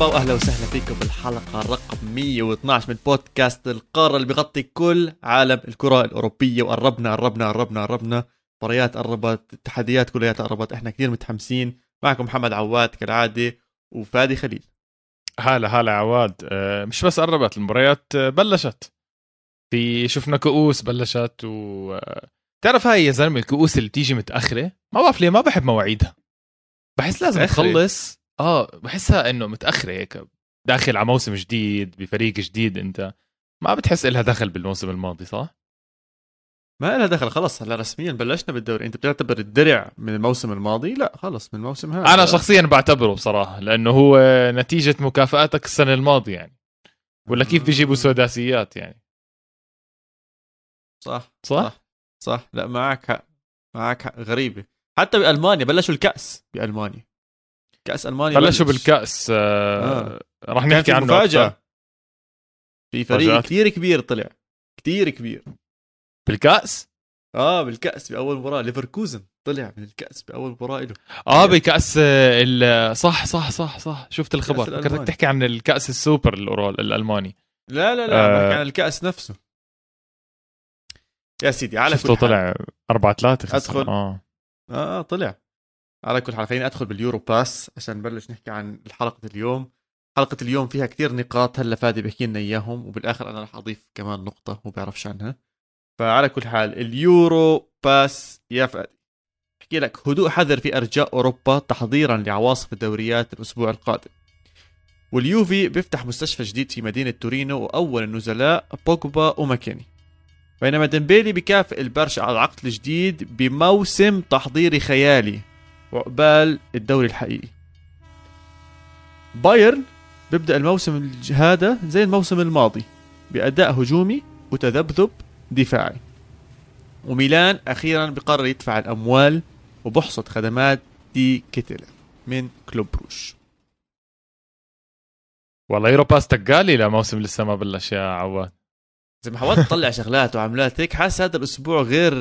مرحبا واهلا وسهلا فيكم بالحلقة رقم 112 من بودكاست القارة اللي بيغطي كل عالم الكرة الأوروبية. وقربنا قربنا قربنا قربنا. مباريات قربت التحديات كلها قربت. إحنا كثير متحمسين. معكم محمد عواد كالعادة وفادي خليل. هلا هلا عواد. آه، مش بس قربت المباريات آه، بلشت. في شفنا كؤوس بلشت و آه، تعرف هاي يا زلمة الكؤوس اللي بتيجي متأخرة؟ ما بعرف ليه ما بحب مواعيدها. بحس لازم؟ تخلص. آه بحسها إنه متأخرة هيك داخل على موسم جديد بفريق جديد أنت ما بتحس إلها دخل بالموسم الماضي صح؟ ما لها دخل خلص هلا رسميا بلشنا بالدوري. أنت بتعتبر الدرع من الموسم الماضي؟ لا خلص من الموسم هذا. أنا شخصيا بعتبره بصراحة لأنه هو نتيجة مكافآتك السنة الماضية يعني. ولا كيف بيجيبوا سداسيات يعني؟ صح صح؟ صح صح. لا معك حق معك حق غريبة. حتى بألمانيا بلشوا الكأس بألمانيا. كأس ألمانيا بلشوا بلش. بالكأس آه آه. راح نحكي عنه مفاجأة أكثر. في فريق مفاجآت. كثير كبير طلع كثير كبير بالكأس آه بالكأس بأول مباراة ليفركوزن طلع من الكأس بأول مباراة له آه بكأس آه، ال- صح صح صح صح شفت الخبر فكرتك الألماني. تحكي عن الكأس السوبر الأورال الألماني لا لا لا آه. بحكي عن الكأس نفسه يا سيدي على شفته كل حال طلع 4 3 أدخل. آه آه آه، طلع على كل حال خليني أدخل باليورو باس عشان نبلش نحكي عن حلقة اليوم. حلقة اليوم فيها كثير نقاط هلا فادي بيحكي لنا إياهم وبالآخر أنا رح أضيف كمان نقطة هو بيعرفش عنها فعلى كل حال اليورو باس يا فادي. احكي لك هدوء حذر في أرجاء أوروبا تحضيرا لعواصف الدوريات الأسبوع القادم. واليوفي بيفتح مستشفى جديد في مدينة تورينو وأول النزلاء بوجبا وماكيني. بينما ديمبيلي بكافئ البرشا على العقد الجديد بموسم تحضيري خيالي. وعقبال الدوري الحقيقي. بايرن بيبدأ الموسم هذا زي الموسم الماضي بأداء هجومي وتذبذب دفاعي. وميلان أخيرا بقرر يدفع الأموال وبحصد خدمات دي كيتل من كلوب بروش. والله يورو باس تقالي لموسم لسه ما بلش يا عواد. زي ما حاولت اطلع شغلات وعملات هيك حاسس هذا الأسبوع غير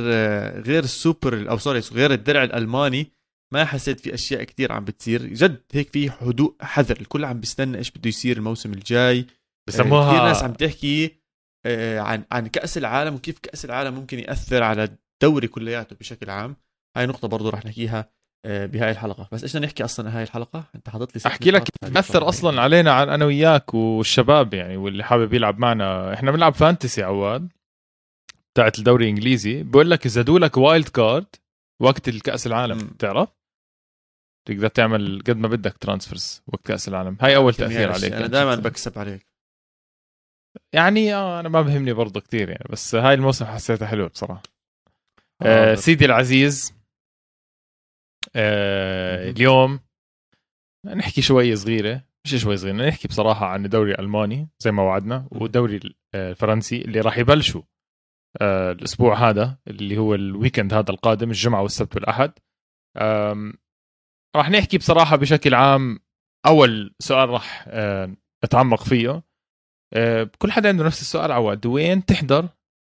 غير السوبر أو سوري غير الدرع الألماني. ما حسيت في أشياء كتير عم بتصير. جد هيك في هدوء حذر. الكل عم بيستنى إيش بده يصير الموسم الجاي. بسموها كثير ناس عم تحكي آه، عن عن كأس العالم وكيف كأس العالم ممكن يأثر على الدوري كلياته بشكل عام. هاي نقطة برضو رح نحكيها آه، بهاي الحلقة. بس إيش بدنا نحكي أصلا هاي الحلقة؟ أنت حاطط لي أحكي لك بتاثر. أصلا علينا عن أنا وياك والشباب يعني واللي حابب يلعب معنا. إحنا بنلعب fantasy عواد بتاعت الدوري الإنجليزي. بقول لك زادوا لك wild card وقت الكأس العالم. بتعرف؟ تقدر تعمل قد ما بدك transfers وقت كاس العالم. هاي أول تأثير عليك. أنا دائما بكسب عليك. يعني آه أنا ما بهمني برضه كثير يعني بس هاي الموسم حسيتها حلوة بصراحة. آه آه، سيدي العزيز آه. اليوم نحكي شوي صغيرة مش شوي صغيرة نحكي بصراحة عن الدوري الألماني زي ما وعدنا والدوري آه، الفرنسي اللي راح يبلشوا آه الأسبوع هذا اللي هو الويكند هذا القادم الجمعة والسبت والأحد. راح نحكي بصراحة بشكل عام أول سؤال راح آه أتعمق فيه. آه كل حدا عنده نفس السؤال. عواد وين تحضر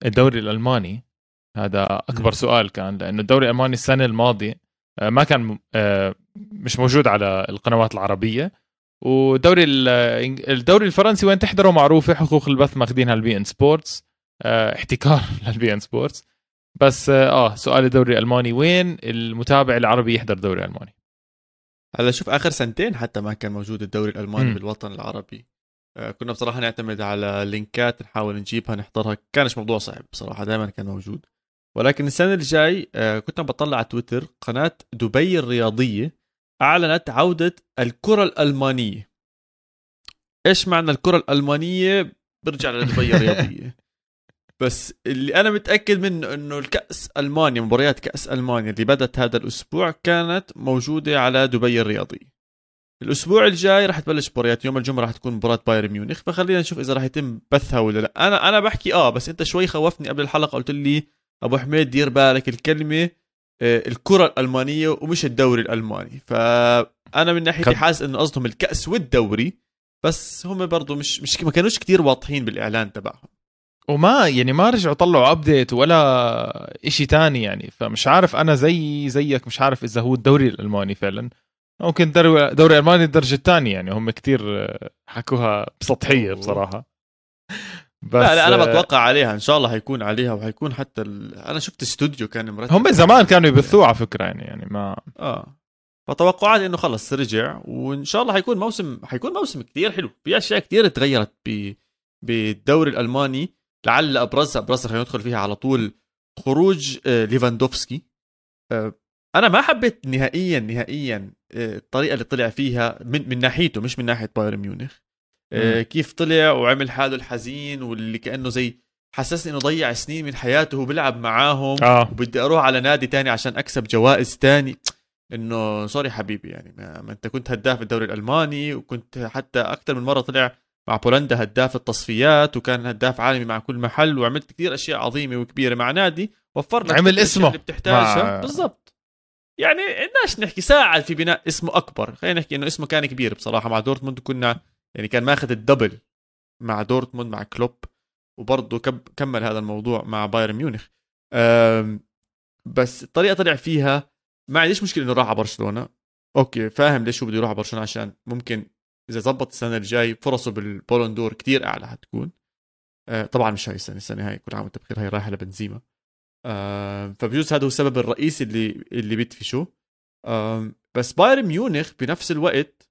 الدوري الألماني؟ هذا أكبر مم. سؤال كان لأنه الدوري الألماني السنة الماضية آه، ما كان مش موجود على القنوات العربية. ودوري ال- الدوري الفرنسي وين تحضره؟ معروفه حقوق البث ماخذينها البي ان سبورتس احتكار للبي ان سبورتس بس آه سؤال الدوري الألماني وين المتابع العربي يحضر دوري الماني هلا شوف آخر سنتين حتى ما كان موجود الدوري الألماني مم. بالوطن العربي. آه، كنا بصراحة نعتمد على لينكات نحاول نجيبها نحضرها. كانش موضوع صعب بصراحة دائما كان موجود. ولكن السنة الجاي آه، كنت عم بطلع على تويتر قناة دبي الرياضية أعلنت عودة الكرة الألمانية. إيش معنى الكرة الألمانية؟ برجع لدبي الرياضية. بس اللي أنا متأكد منه إنه الكأس ألمانيا مباريات كأس ألمانيا اللي بدت هذا الأسبوع كانت موجودة على دبي الرياضيه الأسبوع الجاي راح تبلش مباريات يوم الجمعة راح تكون مباراة بايرن ميونخ. فخلينا نشوف إذا راح يتم بثها ولا لا. أنا أنا بحكي آه بس أنت شوي خوفتني قبل الحلقة قلت لي أبو حميد دير بالك الكلمة آه، الكرة الألمانية ومش الدوري الألماني. فأنا من ناحيتي حاسس إنه قصدهم الكأس والدوري بس هم برضو مش مش ما كانوش كتير واضحين بالإعلان تبعهم. وما يعني ما رجعوا طلعوا update ولا إشي تاني يعني. فمش عارف أنا زي زيك مش عارف إذا هو الدوري الألماني فعلا. ممكن دوري دوري ألماني الدرجة الثانية يعني. هم كتير حكوها بسطحيه. بصراحة. بس لا لا أنا بتوقع عليها. إن شاء الله حيكون عليها وحيكون حتى ال... أنا شفت استوديو كان مرتب هم زمان كانوا يبثوه على فكرة يعني يعني ما آه. فتوقعاتي إنه خلص رجع. وإن شاء الله حيكون موسم حيكون موسم كثير حلو. في أشياء كثير تغيرت ب... بالدوري الألماني. لعل ابرزها ابرزها خلينا ندخل فيها على طول خروج آه، ليفاندوفسكي. آه، أنا ما حبيت نهائيا نهائيا آه، الطريقة اللي طلع فيها من من ناحيته مش من ناحية بايرن ميونخ. كيف طلع وعمل حاله الحزين واللي كأنه زي حسسني إنه ضيع سنين من حياته وهو بيلعب معاهم آه. وبدي أروح على نادي تاني عشان أكسب جوائز تاني. إنه سوري حبيبي يعني ما, ما أنت كنت هداف الدوري الألماني وكنت حتى أكثر من مرة طلع مع بولندا هداف التصفيات وكان هداف عالمي مع كل محل وعملت كثير أشياء عظيمة وكبيرة مع نادي وفر لك عمل اسمه. اللي بتحتاجها. مع... بالضبط. يعني بدناش نحكي ساعد في بناء اسمه أكبر. خلينا نحكي إنه اسمه كان كبير بصراحة مع دورتموند كنا يعني كان ماخذ ال double مع دورتموند مع كلوب وبرضه كمل هذا الموضوع مع بايرن ميونخ. بس الطريقة طلع فيها ما عنديش مشكلة إنه راح على برشلونة. okay فاهم ليش هو بده يروح على برشلونة؟ عشان ممكن إذا زبط السنة الجاي فرصه بال Ballon d'Or كتير أعلى حتكون. آه طبعا مش هاي السنة السنة هاي كل عام وانت بخير هاي رايحة لبنزيما. آه فبجوز هذا هو السبب الرئيسي اللي اللي بيدفشوا بس بايرن ميونخ بنفس الوقت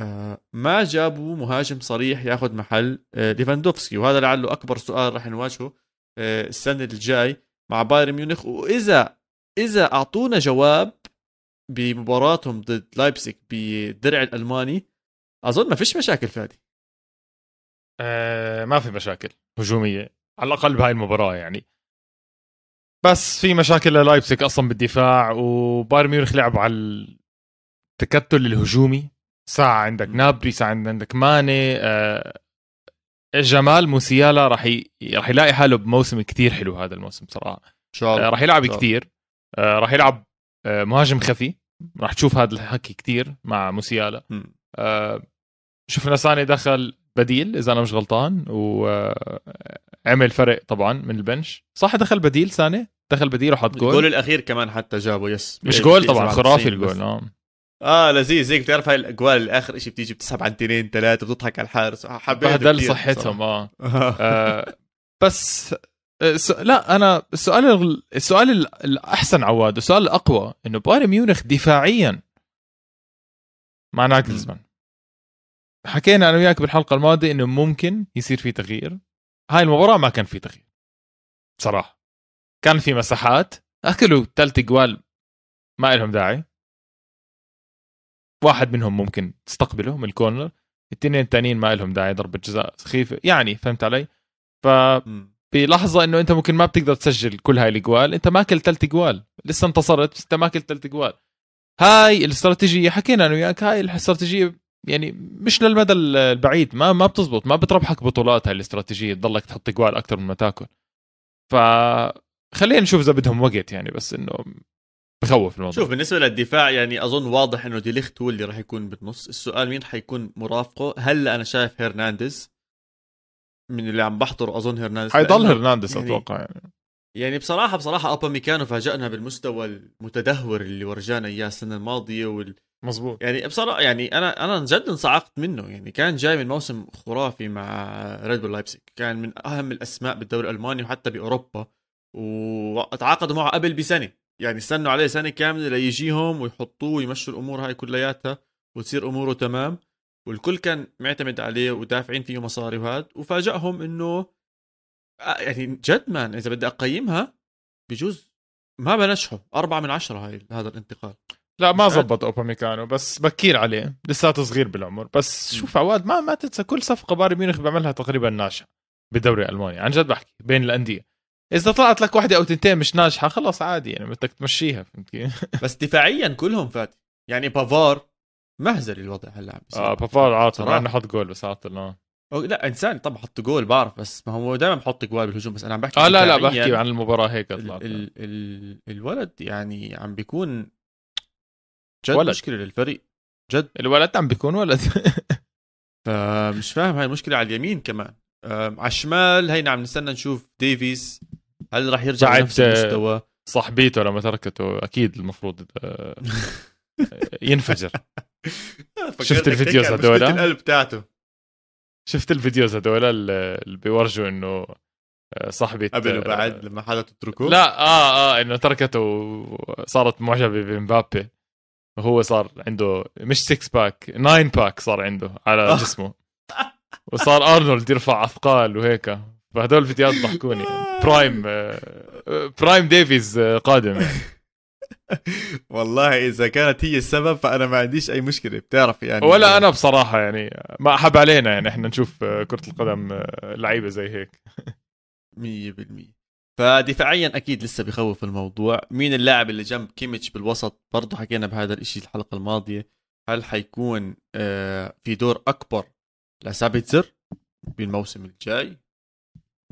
آه ما جابوا مهاجم صريح ياخذ محل ليفاندوفسكي. وهذا لعله أكبر سؤال راح نواجهه السنة الجاي مع بايرن ميونخ. وإذا إذا أعطونا جواب بمباراتهم ضد لايبسك بالدرع الألماني أظن ما فيش مشاكل فادي آه ما في مشاكل هجومية على الأقل بهاي المباراة يعني. بس في مشاكل للايبسك أصلا بالدفاع وبايرن ميونخ لعب على التكتل الهجومي. ساعة عندك نابري ساعة عندك ماني آه جمال موسيالا راح ي... راح يلاقي حاله بموسم كتير حلو هذا الموسم صراحة. إن شاء الله. آه راح يلعب كتير. آه راح يلعب آه مهاجم خفي. راح تشوف هذا الحكي كتير مع موسيالا. آه شفنا ساني دخل بديل إذا أنا مش غلطان وعمل فرق طبعا من ال bench. صح دخل بديل ساني؟ دخل بديل وحط جول؟ الجول الأخير كمان حتى جابه yes. مش جول طبعا خرافي الجول آه آه لذيذ. هيك بتعرف هاي الأجوال الآخر شيء بتيجي بتسحب عن اثنين ثلاثة بتضحك على الحارس. حبيت بهدل صحتهم آه, آه. بس لا أنا السؤال السؤال الأحسن عواد السؤال الأقوى إنه بايرن ميونخ دفاعيا مع ناجلزمان. حكينا أنا وياك بالحلقة الماضية إنه ممكن يصير في تغيير. هاي المباراة ما كان في تغيير. صراحة. كان في مساحات. أكلوا ثلاث جوال ما لهم داعي. واحد منهم ممكن تستقبله من الكورنر. الاثنين الثانيين ما لهم داعي ضربة جزاء سخيفة. يعني فهمت علي؟ ف بلحظه إنه أنت ممكن ما بتقدر تسجل كل هاي الاجوال أنت ماكل ثلاث اجوال لسه انتصرت بس أنت ماكل ثلاث اجوال هاي الاستراتيجية حكينا أنا وياك هاي الاستراتيجية يعني مش للمدى البعيد ما ما بتزبط ما بتربحك بطولات هاي الاستراتيجية تضلك تحط اجوال أكثر من ما تأكل. ف خلينا نشوف إذا بدهم وقت يعني بس إنه بخوف الموضوع. شوف بالنسبة للدفاع يعني أظن واضح إنه ديليخت هو اللي راح يكون بالنص السؤال مين حيكون مرافقه؟ هلا أنا شايف هرنانديز؟ من اللي عم بحضر أظن هرنانديز. حيضل هرنانديز يعني أتوقع يعني. يعني بصراحة بصراحة أوباميكانو فاجأنا بالمستوى المتدهور اللي ورجانا إياه السنة الماضية وال... مزبوط يعني بصراحة يعني أنا أنا جد انصعقت منه. يعني كان جاي من موسم خرافي مع Red Bull لايبسك كان من أهم الأسماء بالدوري الألماني وحتى بأوروبا. وتعاقدوا معه قبل بسنة. يعني استنوا عليه سنة كاملة ليجيهم ويحطوه ويمشوا الأمور هاي كلياتها وتصير أموره تمام. والكل كان معتمد عليه ودافعين فيه مصاري وهذا وفاجأهم إنه آه، يعني جد man إذا بدي أقيمها بجوز ما بنجحه أربعة من عشرة هاي هذا الانتقال. لا ما زبط اوباميكانو بس بكير عليه. لساته صغير بالعمر. بس شوف عواد ما ما تنسى كل صفقة بايرن ميونخ بيعملها تقريبا ناجحة بالدوري الالماني عن جد بحكي بين الأندية. إذا طلعت لك واحدة أو تنتين مش ناجحة خلص عادي يعني بدك تمشيها فهمت كيف بس دفاعيا كلهم fat. يعني بافار مهزلي الوضع هلأ آه بافار عاطل مع انه حط جول بس عاطل آه. لا إن سان طبعا حط جول بعرف بس ما هو دائما بحط أجوال بالهجوم بس أنا عم بحكي آه لا لا بحكي عن المباراة هيك ال ال ال الولد يعني عم بيكون جد؟ ولد. مشكلة للفريق. جد؟ الولد عم بيكون ولد. فمش فاهم هاي المشكلة على اليمين كمان. على الشمال هينا عم نستنى نشوف ديفيز. هل راح يرجع لنفس المستوى؟ صاحبيته لما تركته أكيد المفروض ينفجر. شفت ال videos هدول؟ القلب بتاعته. شفت ال videos هدول اللي بيورجوا إنه آه، صاحبة قبل وبعد لما حدا تتركه؟ لا آه آه إنه تركته وصارت معجبة بمبابي. وهو صار عنده مش 6 pack 9 pack صار عنده على جسمه. وصار أرنولد يرفع أثقال وهيك. فهدول الفيديوهات ضحكوني. prime prime ديفيز قادم. يعني. والله إذا كانت هي السبب فأنا ما عنديش أي مشكلة. بتعرف يعني ولا أنا بصراحة يعني ما أحب علينا يعني إحنا نشوف كرة القدم لعيبة زي هيك. 100% فدفاعيا أكيد لسه بخوف الموضوع. مين اللاعب اللي جنب كيميتش بالوسط؟ برضه حكينا بهذا الشيء الحلقة الماضية. هل حيكون آه، في دور أكبر لسابيتزر بالموسم الجاي؟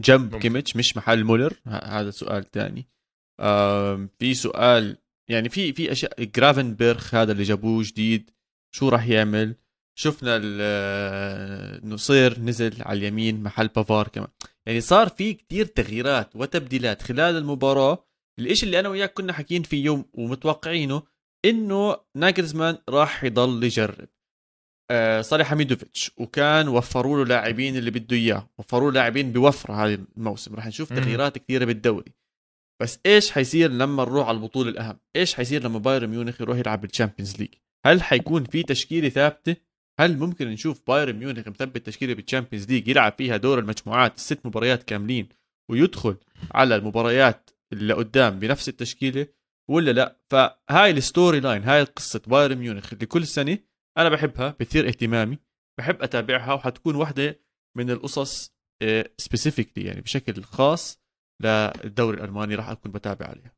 جنب ممكن. كيميتش مش محل مولر. هذا سؤال ثاني في سؤال يعني في في أشياء. جرافنبرغ هذا اللي جابوه جديد شو راح يعمل؟ شفنا مزراوي نزل على اليمين محل بافار كمان. يعني صار في كتير تغييرات وتبديلات خلال المباراة. الإشي اللي أنا وياك كنا حكيين فيه يوم ومتوقعينه إنه ناجلزمان راح يضل يجرب. آه صالح حميدزيتش وكان وفروا له لاعبين اللي بده إياه وفروا له لاعبين بوفرة هذا الموسم. راح نشوف تغييرات كثيرة بالدوري. بس إيش حيصير لما نروح على البطولة الأهم؟ إيش حيصير لما بايرن ميونخ يروح يلعب بال Champions League هل حيكون في تشكيلة ثابتة؟ هل ممكن نشوف بايرن ميونخ مثبت تشكيلة بال Champions League يلعب فيها دور المجموعات الست مباريات كاملين ويدخل على المباريات اللي قدام بنفس التشكيلة ولا لا؟ فهاي ال storyline هاي قصة بايرن ميونخ اللي كل سنة أنا بحبها بثير اهتمامي بحب أتابعها وحتكون واحدة من القصص specifically آه، يعني بشكل خاص للدوري الألماني راح أكون بتابع عليها.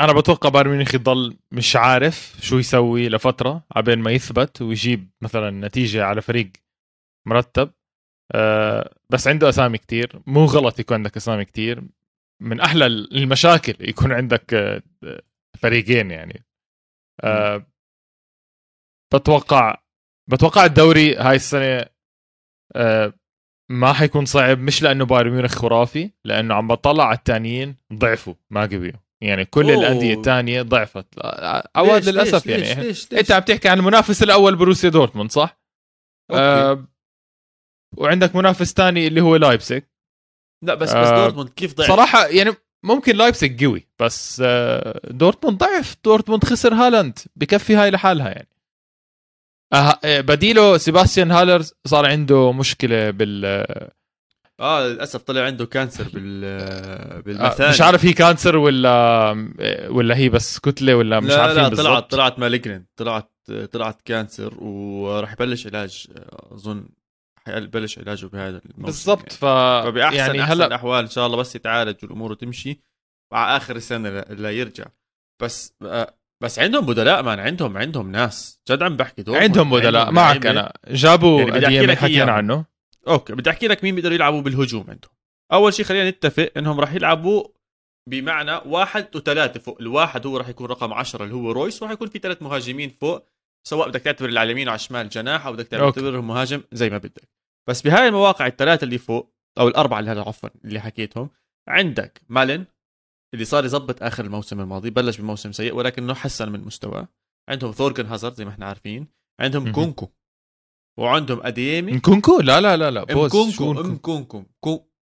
أنا بتوقع بايرن ميونخ يضل مش عارف شو يسوي لفترة عبين ما يثبت ويجيب مثلا نتيجة على فريق مرتب. أه بس عنده أسامي كتير. مو غلط يكون عندك أسامي كتير. من أحلى المشاكل يكون عندك آه، فريقين يعني. أه بتوقع بتوقع الدوري هاي السنة أه ما حيكون صعب. مش لأنه بايرن ميونخ خرافي لأنه عم بطلع على الثانيين ضعفوا ما قويوا يعني كل أوه. الانديه الثانية ضعفت عواد للأسف ليش يعني ليش ليش أنت عم تحكي عن المنافس الأول بروسيا دورتموند صح؟ okay. آه وعندك منافس ثاني اللي هو لايبسك لا بس بس آه دورتموند كيف ضعف؟ صراحة يعني ممكن لايبسك قوي بس آه دورتموند ضعف دورتموند خسر هالاند بكفي هاي لحالها يعني آه بديله سيباستيان هالر صار عنده مشكلة بال آه للأسف طلع عنده cancer بال آه، بالمثانه مش عارف هي كانسر ولا ولا هي بس كتلة ولا مش لا عارفين لا طلعت طلعت malignant طلعت طلعت كانسر وراح يبلش علاج أظن حيبلش علاجه بهذا الموسم بالضبط ف فبأحسن يعني هلا الأحوال إن شاء الله بس يتعالج والأمور تمشي مع آخر السنة لا يرجع. بس آه، بس عندهم بدلاء مان عندهم عندهم ناس. جد عم بحكي عندهم بدلاء. معك أنا. جابوا يعني حكينا عنه. أوكي بدي أحكي لك مين بيقدروا يلعبوا بالهجوم عندهم. أول شيء خلينا نتفق إنهم راح يلعبوا بمعنى واحد وثلاثة فوق. الواحد هو راح يكون رقم 10 اللي هو رويس وراح يكون في ثلاث مهاجمين فوق. سواء بدك تعتبر على اليمين وعلى الشمال جناح أو بدك تعتبرهم مهاجم زي ما بدك. بس بهاي المواقع الثلاثة اللي فوق أو الأربعة اللي هلا عفوا اللي حكيتهم عندك مالن اللي صار يظبط آخر الموسم الماضي بلش بموسم سيء ولكنه حسن من مستواه. عندهم ثورجن هازارد زي ما إحنا عارفين. عندهم كونكو. وعندهم أديمي. نكونكو؟ لا لا لا لا بوز كونكو ام كونكو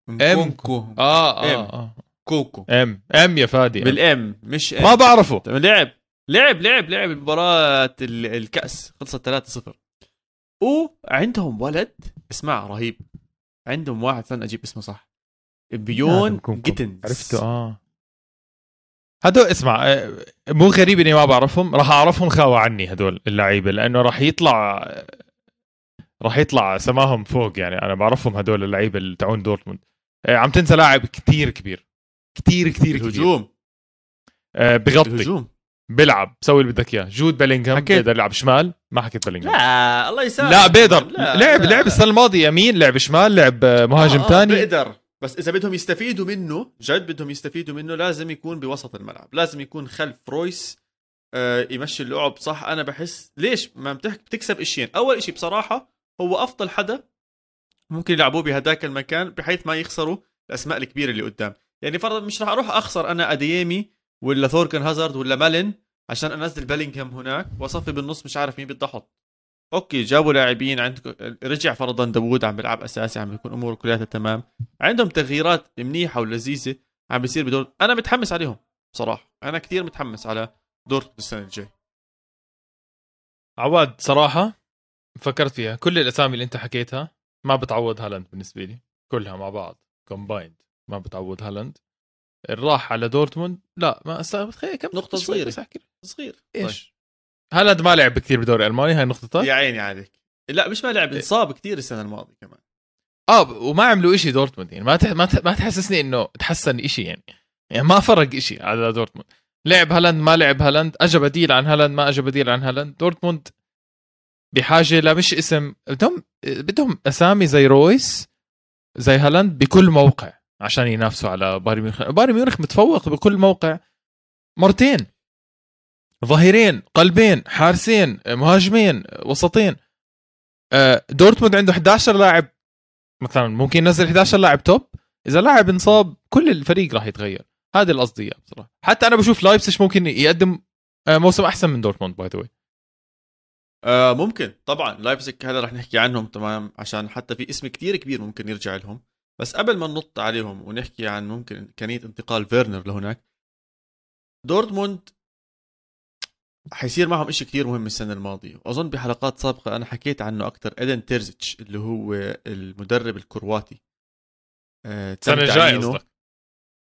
إم. كو آه آه آه. كوكو. إم. إم يا فادي بالإم مش إم. ما بعرفه. لعب لعب لعب لعب مباراة الكأس. خلصت 3-0 وعندهم ولد اسمع رهيب. عندهم واحد استنى أجيب اسمه صح. بيون جيتنز. عرفته آه. هدول اسمع آه، مو غريب إني ما بعرفهم. راح أعرفهم خاوة عني هدول اللعيبة لأنه راح يطلع راح يطلع اسمهم فوق يعني. أنا بعرفهم هدول اللعيبة اللي تعون دورتموند. آه، عم تنسى لاعب كثير كبير. كثير كثير كبير. الهجوم آه بغطي. الهجوم بيلعب. بسوي اللي بدك إياه. جود بيلينغهام. بيقدر يلعب شمال. ما حكيت بيلينغهام. لا الله يسامحك. لا بيقدر. لعب لا. لعب السنة الماضية يمين لعب شمال لعب آه، مهاجم ثاني آه بيقدر. بس إذا بدهم يستفيدوا منه جد بدهم يستفيدوا منه لازم يكون بوسط الملعب. لازم يكون خلف رويس آه يمشي اللعب. صح أنا بحس. ليش؟ ما بتكسب إشيين. أول شيء بصراحة هو أفضل حدا ممكن يلعبوه بهداك المكان بحيث ما يخسروا الأسماء الكبيرة اللي قدام. يعني فرضا مش راح أروح أخسر أنا اديمي ولا ثوركن هازارد ولا مالن عشان أنزل بيلينغهام هناك وأصفي بالنص مش عارف مين بدي أحط أوكي جابوا لاعبين عندكم رجع فرضا داوود عم بيلعب أساسي عم بيكون أموره كلها تمام. عندهم تغييرات منيحة ولذيذة عم بيصير بدور. أنا متحمس عليهم صراحة أنا كثير متحمس على دورتموند السنة الجاي عواد صراحة فكرت فيها. كل الأسامي اللي أنت حكيتها ما بتعوض هالاند بالنسبة لي. كلها مع بعض. combined ما بتعوض هالاند الراح على دورتموند لا ما استغرب كم نقطة صغيرة. صغير. إيش؟ طيب. هالاند ما لعب كثير بدوري ألماني هاي نقطتك يا عيني عليك. لا مش ما لعب انصاب كثير السنة الماضية كمان. آه وما عملوا إشي دورتموند يعني. ما ما ما تحسسني إنه تحسن إشي يعني. يعني ما فرق إشي على دورتموند. لعب هالاند ما لعب هالاند. اجى بديل عن هالاند ما اجى بديل عن هالاند. دورتموند بحاجة لمش اسم بدهم بدهم أسامي زي رويس زي هالاند بكل موقع عشان ينافسوا على بايرن ميونخ. بايرن ميونخ متفوق بكل موقع. مرتين. ظهيرين قلبين حارسين مهاجمين وسطين. آه، دورتموند عنده 11 لاعب. مثلا ممكن ينزل 11 لاعب top. إذا لاعب انصاب كل الفريق راح يتغير. هذا اللي قصدي اياه بصراحة. حتى أنا بشوف لايبزيش ممكن يقدم آه، موسم أحسن من دورتموند باي ذا آه ممكن. طبعا لايبزيك هذا رح نحكي عنهم تمام عشان حتى في اسم كتير كبير ممكن يرجع لهم. بس قبل ما ننط عليهم ونحكي عن ممكن امكانيه انتقال فيرنر لهناك دورتموند حيصير معهم إشي كتير مهم السنة الماضية. وأظن بحلقات سابقة أنا حكيت عنه أكثر إيدن تيرزيتش اللي هو المدرب الكرواتي. آه تم تعيينه.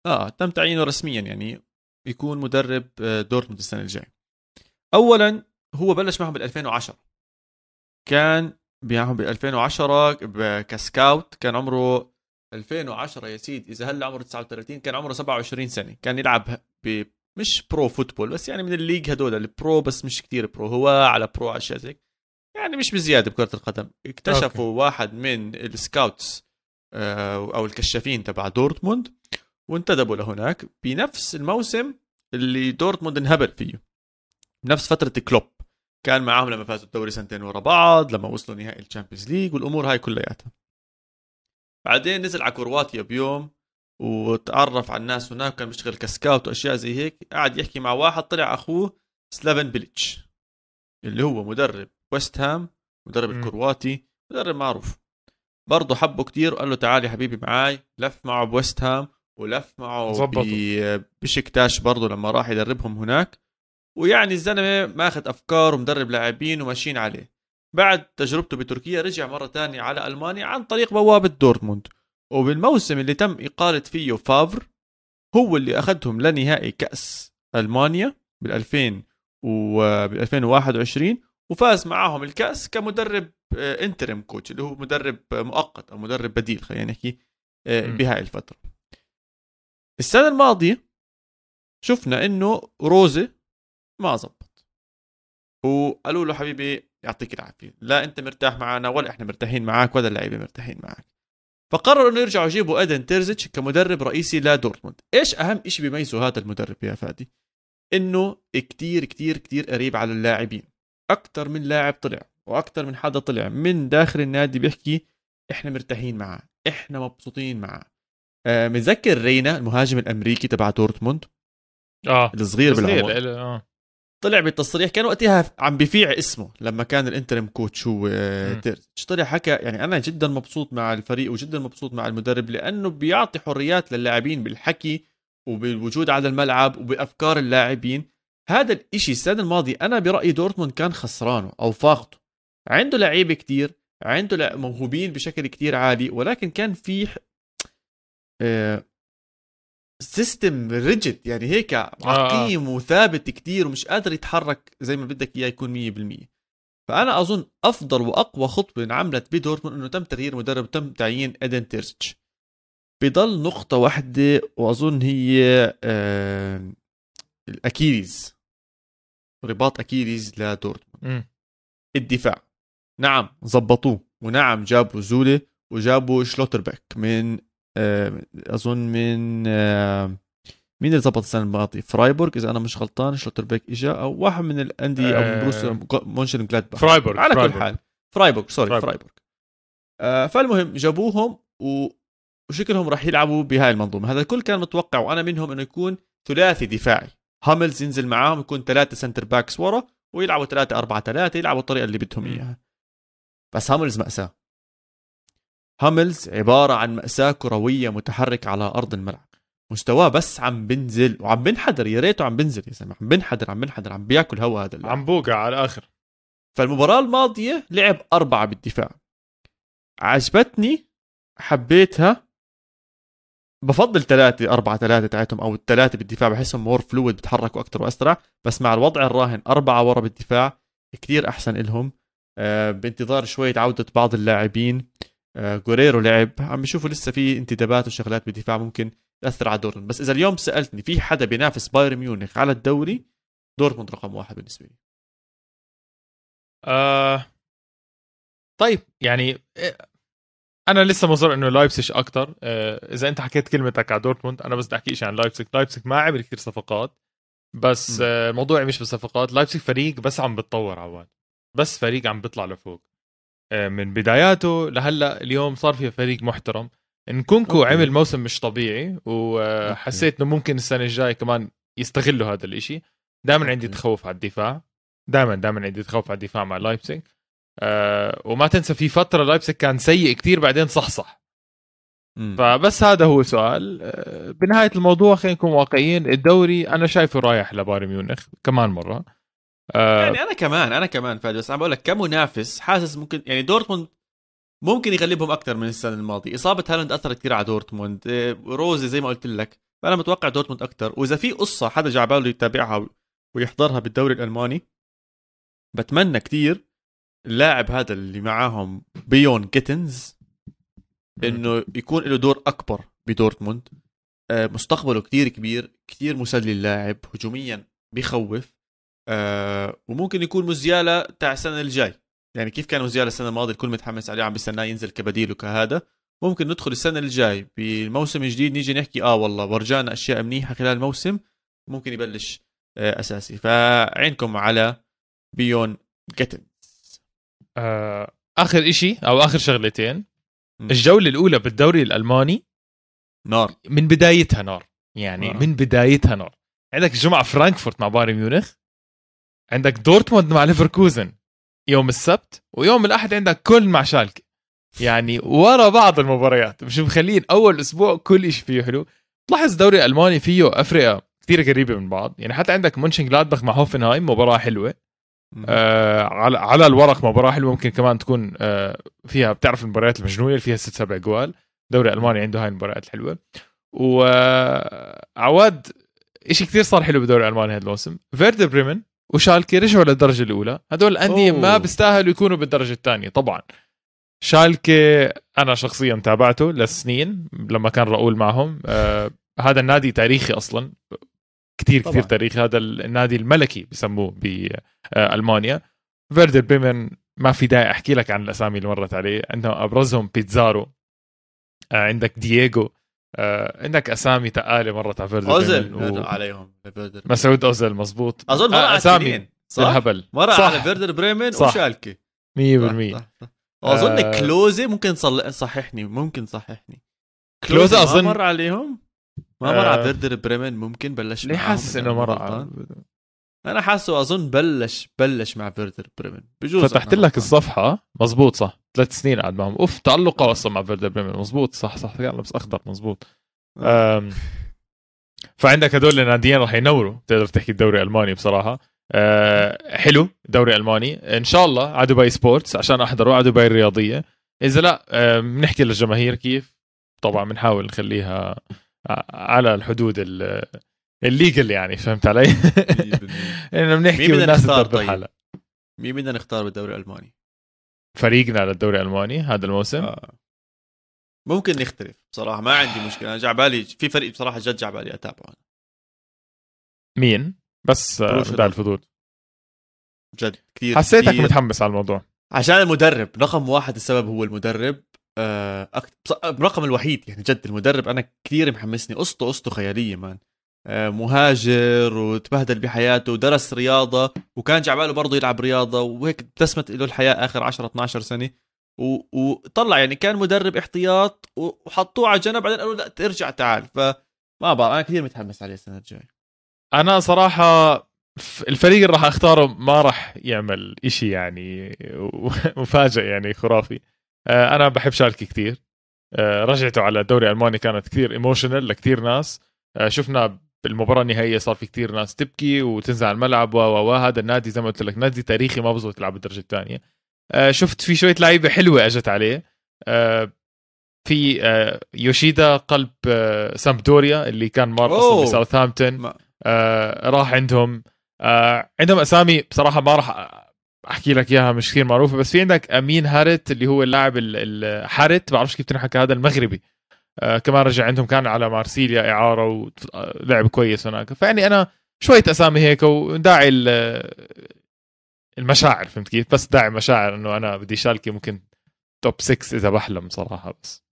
آه تم تعيينه رسميا يعني يكون مدرب آه، دورتموند السنة الجاية. أولا هو بلش معهم بال 2010 كان معهم بال 2010 ك scout كان عمره 2010 يا سيدي. إذا هلا عمره 39 كان عمره 27 سنة. كان يلعب ب مش pro football بس يعني من ال league هدول ال pro بس مش كتير برو هو على برو أشياء زي يعني مش بزيادة بكرة القدم. اكتشفوا أوكي. واحد من ال scouts آه، أو الكشافين تبع دورتموند وانتدبوا لهناك بنفس الموسم اللي دورتموند انهبل فيه. بنفس فترة كلوب. كان معاهم لما فازوا الدوري سنتين ورا بعض لما وصلوا نهائي ال Champions League والأمور هاي كلياتها. بعدين نزل على كرواتيا بيوم وتعرف على الناس هناك كان بيشتغل ك scout وأشياء زي هيك. قاعد يحكي مع واحد طلع أخوه سلافن بيليتش اللي هو مدرب ويست هام مدرب. الكرواتي مدرب معروف. برضه حبه كتير وقال له تعال يا حبيبي معاي لف معه بويست هام ولف معه بشكتاش برضه لما راح يدربهم هناك. ويعني الزلمة ماخذ أفكار ومدرب لاعبين وماشيين عليه. بعد تجربته بتركيا رجع مرة ثانية على ألمانيا عن طريق بوابه دورتموند. وبالموسم اللي تم إقالة فيه فافر هو اللي اخذهم لنهائي كأس ألمانيا بال 2000 وبال 2021 وفاز معاهم الكأس كمدرب انترم آه، كوتش اللي هو مدرب مؤقت أو مدرب بديل خلينا نحكي آه، بهاي الفترة. السنة الماضية شفنا إنه روزي ما زبط وقالوا له حبيبي يعطيك العافية لا أنت مرتاح معنا ولا إحنا مرتاحين معك ولا اللعيبة مرتاحين معك. فقرروا إنه يرجعوا يجيبوا ادن تيرزيتش كمدرب رئيسي لدورتموند. إيش أهم شيء بيميزه هذا المدرب يا فادي؟ إنه كتير كتير كتير قريب على اللاعبين. أكثر من لاعب طلع وأكثر من حدا طلع من داخل النادي بيحكي إحنا مرتاحين معاه إحنا مبسوطين معاه آه متذكر رينا المهاجم الأمريكي تبع دورتموند؟ آه الصغير بالعمر. آه. طلع بالتصريح كان وقتها عم بفيع اسمه لما كان ال interim coach هو تيرزيتش طلع حكى؟ يعني أنا جدا مبسوط مع الفريق وجدا مبسوط مع المدرب لأنه بيعطي حريات للاعبين بالحكي وبالوجود على الملعب وبأفكار اللاعبين. هذا الإشي السنة الماضية أنا برأيي دورتموند كان خسرانه أو فاقده عنده لعيبة كتير عنده موهوبين بشكل كتير عالي ولكن كان في آه، system rigid يعني هيك عقيم آه. وثابت كتير ومش قادر يتحرك زي ما بدك إياه يكون 100% فأنا أظن أفضل وأقوى خطوة انعملت بدورتموند إنه تم تغيير مدرب وتم تعيين ادن تيرزيتش بضل نقطة واحدة وأظن هي آه ال Achilles. رباط أكيليز لدورتموند. الدفاع. نعم زبطوه ونعم جابوا زوله وجابوا شلوتربيك من آه، أظن من آه، مين اللي ظبط السنة الماضيه فرايبورغ إذا أنا مش غلطان شلوتربيك إجا أو واحد من الأندية أو من بروسيا مونشن جلادباخ. فرايبورغ على كل حال. فرايبورغ sorry فرايبورغ. آه فالمهم جابوهم و... وشكلهم راح يلعبوا بهاي المنظومة. هذا الكل كان متوقع وأنا منهم إنه يكون ثلاثي دفاعي. هاملز ينزل معاهم يكون ثلاثة centre backs ورا ويلعبوا ثلاثة أربعة ثلاثة يلعبوا الطريقة اللي بدهم إياها. بس هاملز مأساة. هاملز عبارة عن مأساة كروية متحركة على أرض الملعب. مستواه بس عم بنزل وعم بنحدر يا ريته عم بنزل يا زلمه عم بنحدر عم بنحدر عم بياكل هوا هذا اللاعب. عم بوقع على الآخر. فالمباراة الماضية لعب أربعة بالدفاع. عجبتني حبيتها. بفضل ثلاثة أربعة ثلاثة تاعتهم أو الثلاثة بالدفاع. بحسهم more fluid بتحركوا أكثر وأسرع. بس مع الوضع الراهن أربعة ورا بالدفاع. كتير أحسن إلهم. آه، بانتظار شوية عودة بعض اللاعبين. جوريرو لعب. عم بيشوفوا لسه في انتدابات وشغلات بالدفاع ممكن تأثر على دورتموند. بس إذا اليوم سألتني في حدا بينافس بايرن ميونخ على الدوري؟ دورتموند رقم واحد بالنسبة لي. آه طيب يعني إيه، أنا لسه مصر إنه لايبسك أكثر آه إذا أنت حكيت كلمتك على دورتموند أنا بس بدي أحكي شيء عن لايبسك لايبسك ما عمل كثير صفقات بس. آه الموضوع مش بالصفقات لايبسك فريق بس عم بتطور عواد. بس فريق عم بيطلع لفوق. آه من بداياته لهلأ اليوم صار في فريق محترم. نكونكو. عمل موسم مش طبيعي وحسيت إنه ممكن السنة الجاية كمان يستغلوا هذا الإشي. دائما عندي. تخوف على الدفاع. دائما دائما عندي تخوف على الدفاع مع لايبسك آه وما تنسى في فترة لايبسك كان سيء كتير بعدين صحصح مم. فبس هذا هو سؤال. آه، بنهاية الموضوع خلينا نكون واقعيين. الدوري أنا شايفه رايح لبايرن ميونخ كمان مرة. آه. يعني أنا كمان أنا كمان فادي بس عم بقول لك كمنافس حاسس ممكن يعني دورتموند ممكن يغلبهم أكثر من السنة الماضية. إصابة هالاند أثرت كثير على دورتموند. إيه، زي زي ما قلت لك فأنا متوقع دورتموند أكثر وإذا في قصة حدا جا على باله يتابعها ويحضرها بالدوري الألماني بتمنى كثير اللاعب هذا اللي معاهم بيون جيتنز إنه يكون له دور أكبر بدورتموند. آه، مستقبله كتير كبير كتير مسلي اللاعب هجوميا بخوف. آه، وممكن يكون موزيالا تاع السنة الجاي. يعني كيف كان موزيالا السنة الماضية؟ الكل متحمس عليه عم بيستناه ينزل كبديل وكهذا. ممكن ندخل السنة الجاي بالموسم الجديد نيجي نحكي آه والله ورجانا أشياء منيحة خلال الموسم ممكن يبلش آه، أساسي. فعينكم على باينو جيتنز آه آخر إشي أو آخر شغلتين. م. الجولة الأولى بالدوري الألماني. نار. من بدايتها نار. يعني آه. من بدايتها نار. عندك الجمعه فرانكفورت مع بايرن ميونخ. عندك دورتموند مع ليفركوزن يوم السبت ويوم الأحد عندك كولن مع شالكه. يعني ورا بعض المباريات. مش مخلين أول أسبوع كل شيء فيه حلو. تلاحظ الدوري الالماني فيه افرقه كثير قريبة من بعض. يعني حتى عندك مونشن جلادباخ مع هوفنهايم مباراة حلوة. آه على على الورق مباراة حلوة. ممكن كمان تكون آه فيها بتعرف المباريات المجنونة اللي فيها ست سبع جوال. الدوري الالماني عنده هاي المباريات الحلوة. وعواد شيء كثير صار حلو بالدوري الالماني هذا الموسم. فيردر بريمن وشالكي رجعوا للدرجه الأولى؟ هدول الانديه. ما بيستاهلوا يكونوا بالدرجة الثانية طبعا. شالكي أنا شخصيا تابعته لسنين لما كان راؤول معهم. آه هذا النادي تاريخي أصلا كثير كثير. تاريخي. هذا النادي الملكي بسموه بالمانيا فيردر بريمن ما في داعي أحكي لك عن الأسامي اللي مرت عليه. عندهم أبرزهم بيتزارو. آه عندك دييغو. آه عندك أسامي تقيلة مرت على فيردر اوزل و... عليهم فيردر. مسعود اوزل مزبوط أظن مر آه على أسامي صح؟ الهبل مر صح. على فيردر بريمن صح. وشالكي 100% صح، صح، صح. واظن آه. كلوزي ممكن صل... صححني ممكن صححني كلوزا ما أظن- مر عليهم ما مر آه. على فيردر بريمن ممكن بلش ليه حاسس إنه أنا مر غلطان. أنا حاسه أظن بلش بلش مع فيردر بريمن بجوز فتحت لك. الصفحة مزبوط صح ثلاث سنين قعد معهم. أوف تالقه أصلا مع فيردر بريمن مزبوط صح صح. لابس اخضر مزبوط أم، فعندك هدول الناديين راح ينوروا. تقدر تحكي الدوري الألماني بصراحة. أه حلو دوري ألماني. إن شاء الله على دبي سبورتس عشان أحضره على دبي الرياضيه إذا لا أه، بنحكي للجماهير كيف. طبعا بنحاول نخليها على الحدود ال- الليجل يعني فهمت علي؟ 100%. إنه بنحكي والناس نختار تدبر طيب؟ حالها. مين بدنا نختار بالدوري الألماني؟ فريقنا للدوري الألماني هذا الموسم. آه. ممكن نختلف بصراحة ما عندي مشكلة. أنا جعبالي في فريق بصراحة جد جعبالي أتابعه. مين؟ بس آه، بدأ الفضول جد كثير حسيتك كتير. متحمس على الموضوع. عشان المدرب رقم واحد السبب هو المدرب. آه، أكت... بص- الرقم الوحيد يعني جد المدرب أنا كثير محمسني. قصته قصته خيالية مان. آه، مهاجر وتبهدل بحياته ودرس رياضة وكان جعباله برضه يلعب رياضة وهيك ابتسمت له الحياة آخر 10 12 سنة. و... وطلع يعني كان مدرب احتياط وحطوه على جنب بعدين قالوا لا ترجع تعال. فما بعرف أنا كثير متحمس عليه السنة الجاية. أنا صراحة الفريق اللي راح أختاره ما راح يعمل إشي يعني مفاجئ يعني خرافي. آه، أنا بحب شالكي كثير. آه، رجعته على الدوري الألماني كانت كثير ايموشنال لكثير ناس. آه، شفنا بالمباراة النهائية صار في كثير ناس تبكي وتنزل على الملعب و هذا النادي زي ما قلت لك نادي تاريخي ما بزبط يلعب بالدرجة الثانية. شفت في شوية لعيبة حلوة إجت عليه. في يوشيدا قلب سامبدوريا اللي كان مار أصلا بساوثهامبتون راح عندهم. عندهم أسامي بصراحة ما راح أحكي لك إياها مش كثير معروفة بس في عندك أمين هارت اللي هو اللاعب الحارت بعرفش كيف تنحكى هذا المغربي. آه كمان رجع عندهم كان على مارسيليا إعارة ولعب كويس هناك. فيعني أنا شوية أسامي هيك وداعي المشاعر فهمت كيف؟ بس داعي مشاعر إنه أنا بدي شالكي ممكن توب 6 إذا بحلم صراحة بس.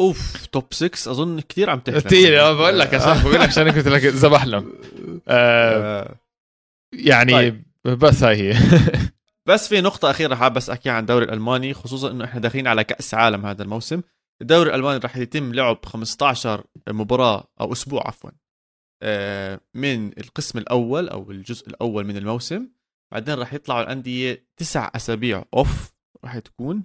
أوف توب 6 أظن كثير عم تحلم. كثير بقول لك عشان بقول لك عشان قلت لك إذا بحلم. آه, آه. يعني طيب. بس هاي هي. بس في نقطة أخيرة حاب بس أحكيها عن الدوري الألماني خصوصا إنه إحنا داخلين على كأس عالم هذا الموسم. الدوري الألماني راح يتم لعب 15 مباراة أو أسبوع عفوا. آه، من القسم الأول أو الجزء الأول من الموسم. بعدين راح يطلعوا الأندية تسع أسابيع أوف راح تكون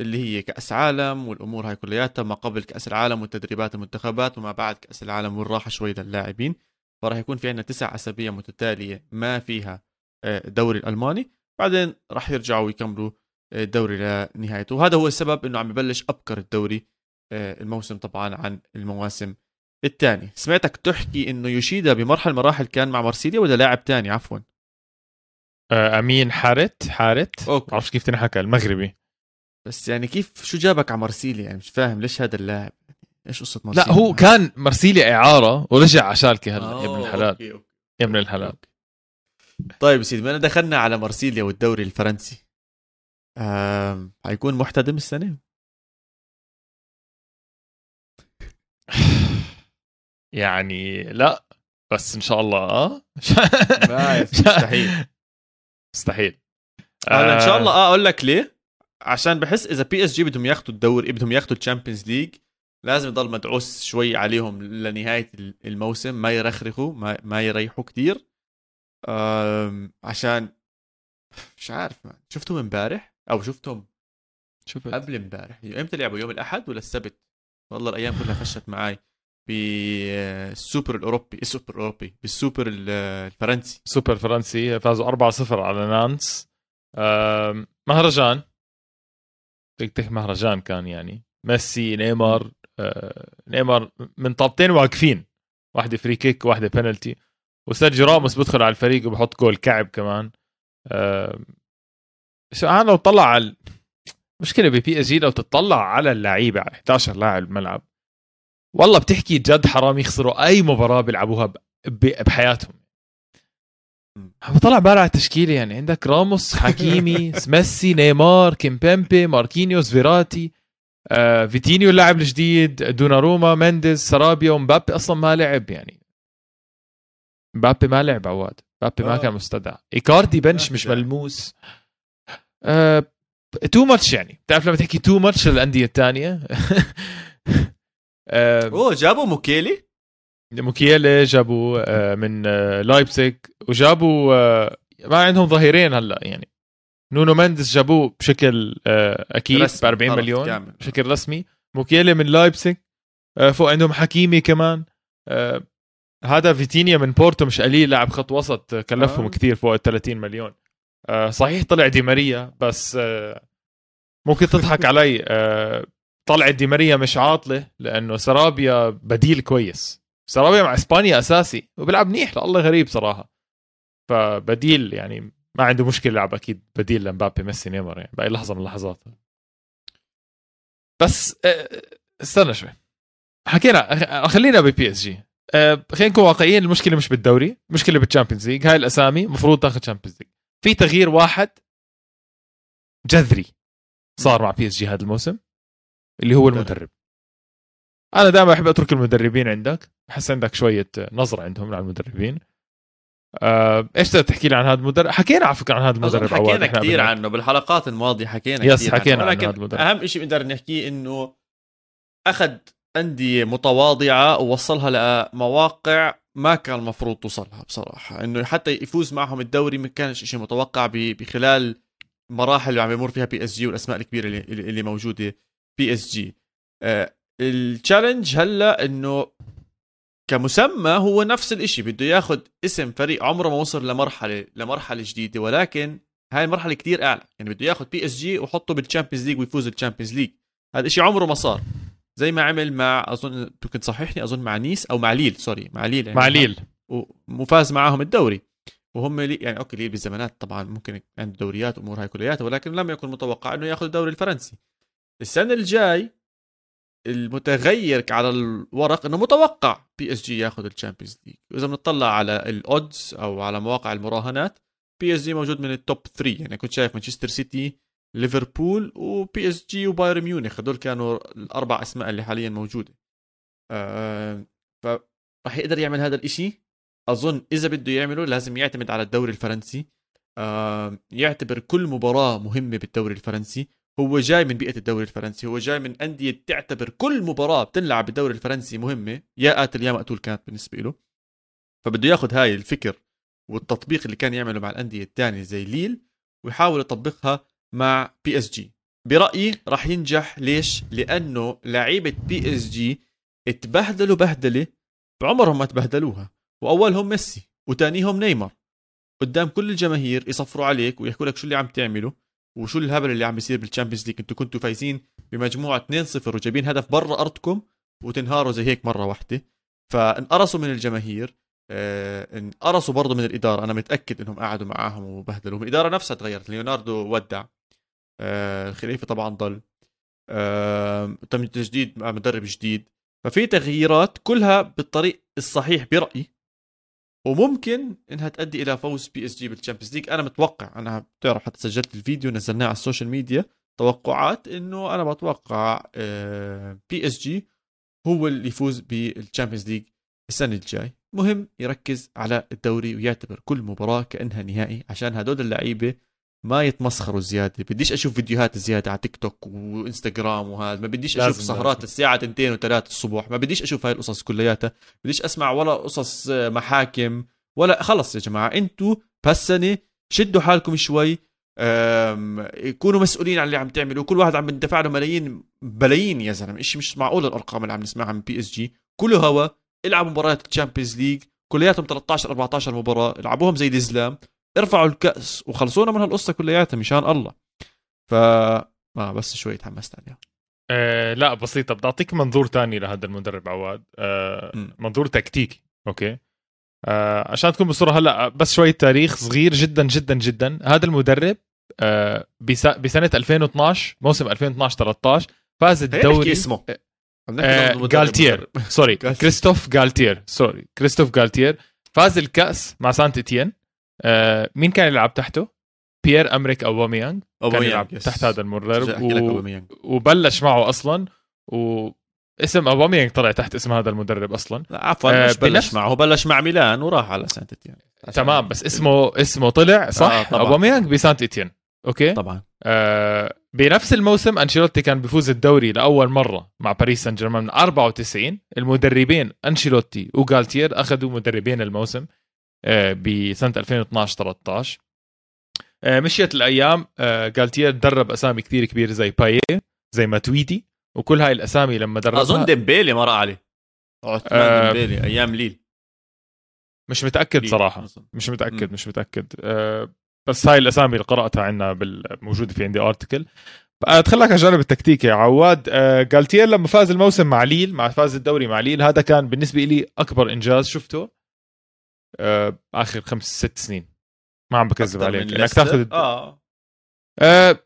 اللي هي كأس عالم والأمور هاي كلياتها ما قبل كأس العالم والتدريبات المنتخبات وما بعد كأس العالم والراحة شوي للاعبين. فراح يكون في عندنا تسع أسابيع متتالية ما فيها الدوري الألماني. بعدين راح يرجعوا ويكملوا الدوري لنهايته وهذا هو السبب إنه عم يبلش أبكر الدوري آه، الموسم طبعا عن المواسم الثانية. سمعتك تحكي إنه يوشيدا بمرحلة مراحل كان مع مارسيليا ولا لاعب تاني؟ عفوا. آه، أمين حارت حارت. okay. بعرفش كيف تنحكى المغربي. بس يعني كيف شو جابك على مارسيليا؟ يعني مش فاهم ليش هذا اللاعب؟ إيش قصة مارسيليا؟ لا هو كان مارسيليا إعارة ورجع على شالكي هلا يا ابن الحلال. okay okay. يا ابن الحلال. طيب سيدي ما دخلنا على مارسيليا والدوري الفرنسي. حيكون محتدم السنة؟ يعني لا بس إن شاء الله آه؟ مستحيل. مستحيل. أنا إن شاء الله آه أقول لك ليه؟ عشان بحس إذا PSG بدهم ياخذوا الدوري بدهم ياخذوا ال Champions League لازم يضل مدعوس شوي عليهم لنهاية الموسم ما يرخرخوا ما, ما يريحوا كثير عشان مش عارف شفتهم امبارح؟ أو شفتهم شفت. قبل امبارح. إمتى لعبوا؟ يوم الأحد ولا السبت؟ والله الأيام كلها خشت معي بالسوبر الأوروبي السوبر الأوروبي بالسوبر الفرنسي. سوبر فرنسي. فازوا 4-0 على نانت. مهرجان. هيك مهرجان كان يعني. ميسي نيمار آه، نيمار من طابتين واقفين. واحدة free kick واحدة بنالتي وسيرجيو راموس بدخل على الفريق وبحط جول كعب كمان. أه أنا لو طلع على مشكلة ب PSG لو تطلع على اللعيبة على 11 لاعب الملعب والله بتحكي جد حرام يخسروا أي مباراة بيلعبوها بحياتهم. عم بطلع بهاي التشكيلة يعني عندك راموس حكيمي ميسي نيمار كيمبيمبي ماركينيوس فيراتي آه، فيتينيا اللاعب الجديد دوناروما مينديز سرابيا ومبابي أصلا ما لعب يعني. مبابي ما لعب عواد مبابي ما آه. كان مستدعى. إيكاردي bench مش ملموس. too much يعني. بتعرف لما تحكي too much للأندية الثانية؟ آه أوه جابوا موكيلي موكيلي جابوا آه من آه لايبسيج وجابوا آه ما عندهم ظهيرين هلأ يعني. نونو مندس جابوه بشكل آه أكيد ب 40 مليون كامل. بشكل رسمي. موكيلي من لايبسيج آه فوق عندهم حكيمي كمان. آه هذا فيتينيا من بورتو مش قليل لاعب خط وسط كلفهم آه. كثير فوق ال 30 مليون. آه صحيح طلع دي ماريا بس آه ممكن تضحك علي. آه طلعت دي ماريا مش عاطلة لأنه سرابيا بديل كويس. سرابيا مع إسبانيا أساسي وبيلعب منيح الله غريب صراحة. فبديل يعني ما عنده مشكلة يلعب أكيد بديل لمبابي ميسي نيمار يعني بأي لحظة من اللحظات. بس آه، استنى شوي. حكينا خلينا ب PSG. آه، خلينا نكون واقعيين المشكلة مش بالدوري المشكلة بال Champions League هاي الأسامي المفروض تاخذ Champions League في تغيير واحد جذري صار مع PSG هذا الموسم اللي هو المدرب. أنا دائما أحب أترك المدربين عندك أحس عندك شوية نظرة عندهم على المدربين. آه، إيش تحكي لي عن هذا المدرب؟ حكينا على فكرة عن هذا المدرب حكينا كثير عنه بالحلقات الماضية حكينا yes كثير حكينا عنه. عن هذا المدرب. أهم شيء بنقدر نحكيه إنه أخذ أندية متواضعة ووصلها لمواقع ما كان المفروض توصلها بصراحة. إنه حتى يفوز معهم الدوري ما كانش شيء متوقع بخلال مراحل اللي عم يمر فيها PSG والأسماء الكبيرة اللي, اللي موجودة PSG ال challenge هلا إنه كمسمى هو نفس الإشي بده ياخذ اسم فريق عمره ما وصل لمرحله لمرحلة جديدة ولكن هاي المرحلة كتير أعلى. يعني بده ياخذ PSG وحطه بال Champions League ويفوز ال Champions League هذا الشيء عمره ما صار. زي ما عمل مع أظن كنت صححني أظن مع نيس أو مع ليل sorry مع ليل يعني. مع ليل. وفاز معاهم الدوري. وهم لي يعني okay ليل بالزمانات طبعا ممكن عنده دوريات امور هاي كلياتها ولكن لم يكن متوقع إنه يأخذ الدوري الفرنسي. السنة الجاي المتغير على الورق إنه متوقع PSG ياخذ ال Champions League. وإذا بنطلع على ال odds أو على مواقع المراهنات PSG موجود من ال top 3 يعني كنت شايف مانشستر سيتي ليفربول و PSG وبايرن ميونخ. هدول كانوا الأربع أسماء اللي حاليا موجودة. آه فراح يقدر يعمل هذا الإشي. أظن إذا بده يعمله لازم يعتمد على الدوري الفرنسي. آه يعتبر كل مباراة مهمة بالدوري الفرنسي. هو جاي من بيئة الدوري الفرنسي. هو جاي من أندية تعتبر كل مباراة بتنلعب بالدوري الفرنسي مهمة. يا قاتل يا مقتول كانت بالنسبة له. فبده ياخذ هاي الفكر والتطبيق اللي كان يعمله مع الأندية الثانية زي ليل ويحاول يطبقها مع PSG برأيي راح ينجح. ليش؟ لأنه لعيبة PSG اتبهدلوا بهدلة بعمرهم ما تبهدلوها. وأولهم ميسي وثانيهم نيمار. قدام كل الجماهير يصفروا عليك ويحكوا لك شو اللي عم تعمله وشو الهبل اللي عم بيصير بال Champions League أنتوا كنتوا فايزين بمجموعة 2-0 وجايبين هدف برا أرضكم وتنهاروا زي هيك مرة واحدة. فانقرصوا من الجماهير آه، انقرصوا برضه من الإدارة. أنا متأكد إنهم قعدوا معاهم وبهدلوا. الإدارة نفسها تغيرت. ليوناردو ودع. الخليفة طبعا ضل. آه، تم تجديد مع مدرب جديد. ففي تغييرات كلها بالطريق الصحيح برأيي. وممكن إنها تؤدي إلى فوز PSG بال Champions League أنا متوقع أنا بتعرف حتى سجلت الفيديو نزلناه على ال social media توقعات إنه أنا بتوقع PSG هو اللي يفوز بال Champions League السنة الجاي. مهم يركز على الدوري ويعتبر كل مباراة كأنها نهائي عشان هدول اللعيبة ما يتمسخروا زيادة. بديش أشوف فيديوهات زيادة على تيك توك وإنستغرام وهذا. ما بديش أشوف سهرات الساعة 2 و3 الصبح. ما بديش أشوف هاي القصص كلياتها. بديش أسمع ولا قصص محاكم ولا خلص يا جماعة. أنتوا بهالسنة شدوا حالكم شوي. كونوا مسؤولين عن اللي عم تعملوا. كل واحد عم يدفع له ملايين بلايين يا زلمة. شيء مش معقول الأرقام اللي عم نسمعها من PSG كله هوا. العبوا مباريات ال Champions League. كلياتهم 13 14 مباراة. العبوهم زي الإسلام. ارفعوا الكأس وخلصونا من هالقصة كلياتها مشان الله. ف آه بس شوي تحمست عليها. آه لا بسيطة. بدي أعطيك منظور تاني لهذا المدرب عواد. آه منظور تكتيكي. أوكي. آه عشان تكون بالصورة هلأ بس شوية تاريخ صغير جدا جدا جدا. هذا المدرب آه بسنة 2012 موسم 2012 13 فاز الدوري اسمه. آه جالتير sorry كريستوف جالتير sorry كريستوف جالتير فاز الكأس مع سانت إتيان. آه مين كان يلعب تحته؟ بيير أمريك اوباميانج كان يلعب تحت هذا المدرب و... وبلش معه أصلا واسم اوباميانج طلع تحت اسم هذا المدرب أصلا. لا عفوا آه مش بلش بنفس... معه بلش مع ميلان وراح على سانت إتيان. تمام بس اسمه اسمه طلع صح؟ آه اوباميانج بسانت إتيان. okay؟ طبعا. آه بنفس الموسم أنشيلوتي كان بيفوز الدوري لأول مرة مع باريس سان جيرمان من 94 المدربين أنشيلوتي وغالتير أخذوا مدربين الموسم. آه، بسنة 2012 13 آه، مشيت الأيام جالتير آه، درب أسامي كثير كبيره زي بايه زي ماتويدي وكل هاي الأسامي لما دربها أظن ديمبيلي مر عليه عثمان ديمبيلي أيام ليل. مش متأكد صراحة. مش متأكد مش متأكد. بس هاي الأسامي اللي قرأتها عندنا موجوده في عندي article على الجانب التكتيكي يا عواد. جالتير لما فاز الموسم مع ليل مع فاز الدوري مع ليل هذا كان بالنسبة لي أكبر إنجاز شفته. آه آخر خمس ست سنين. ما عم بكذب عليك انك تاخذ آه. آه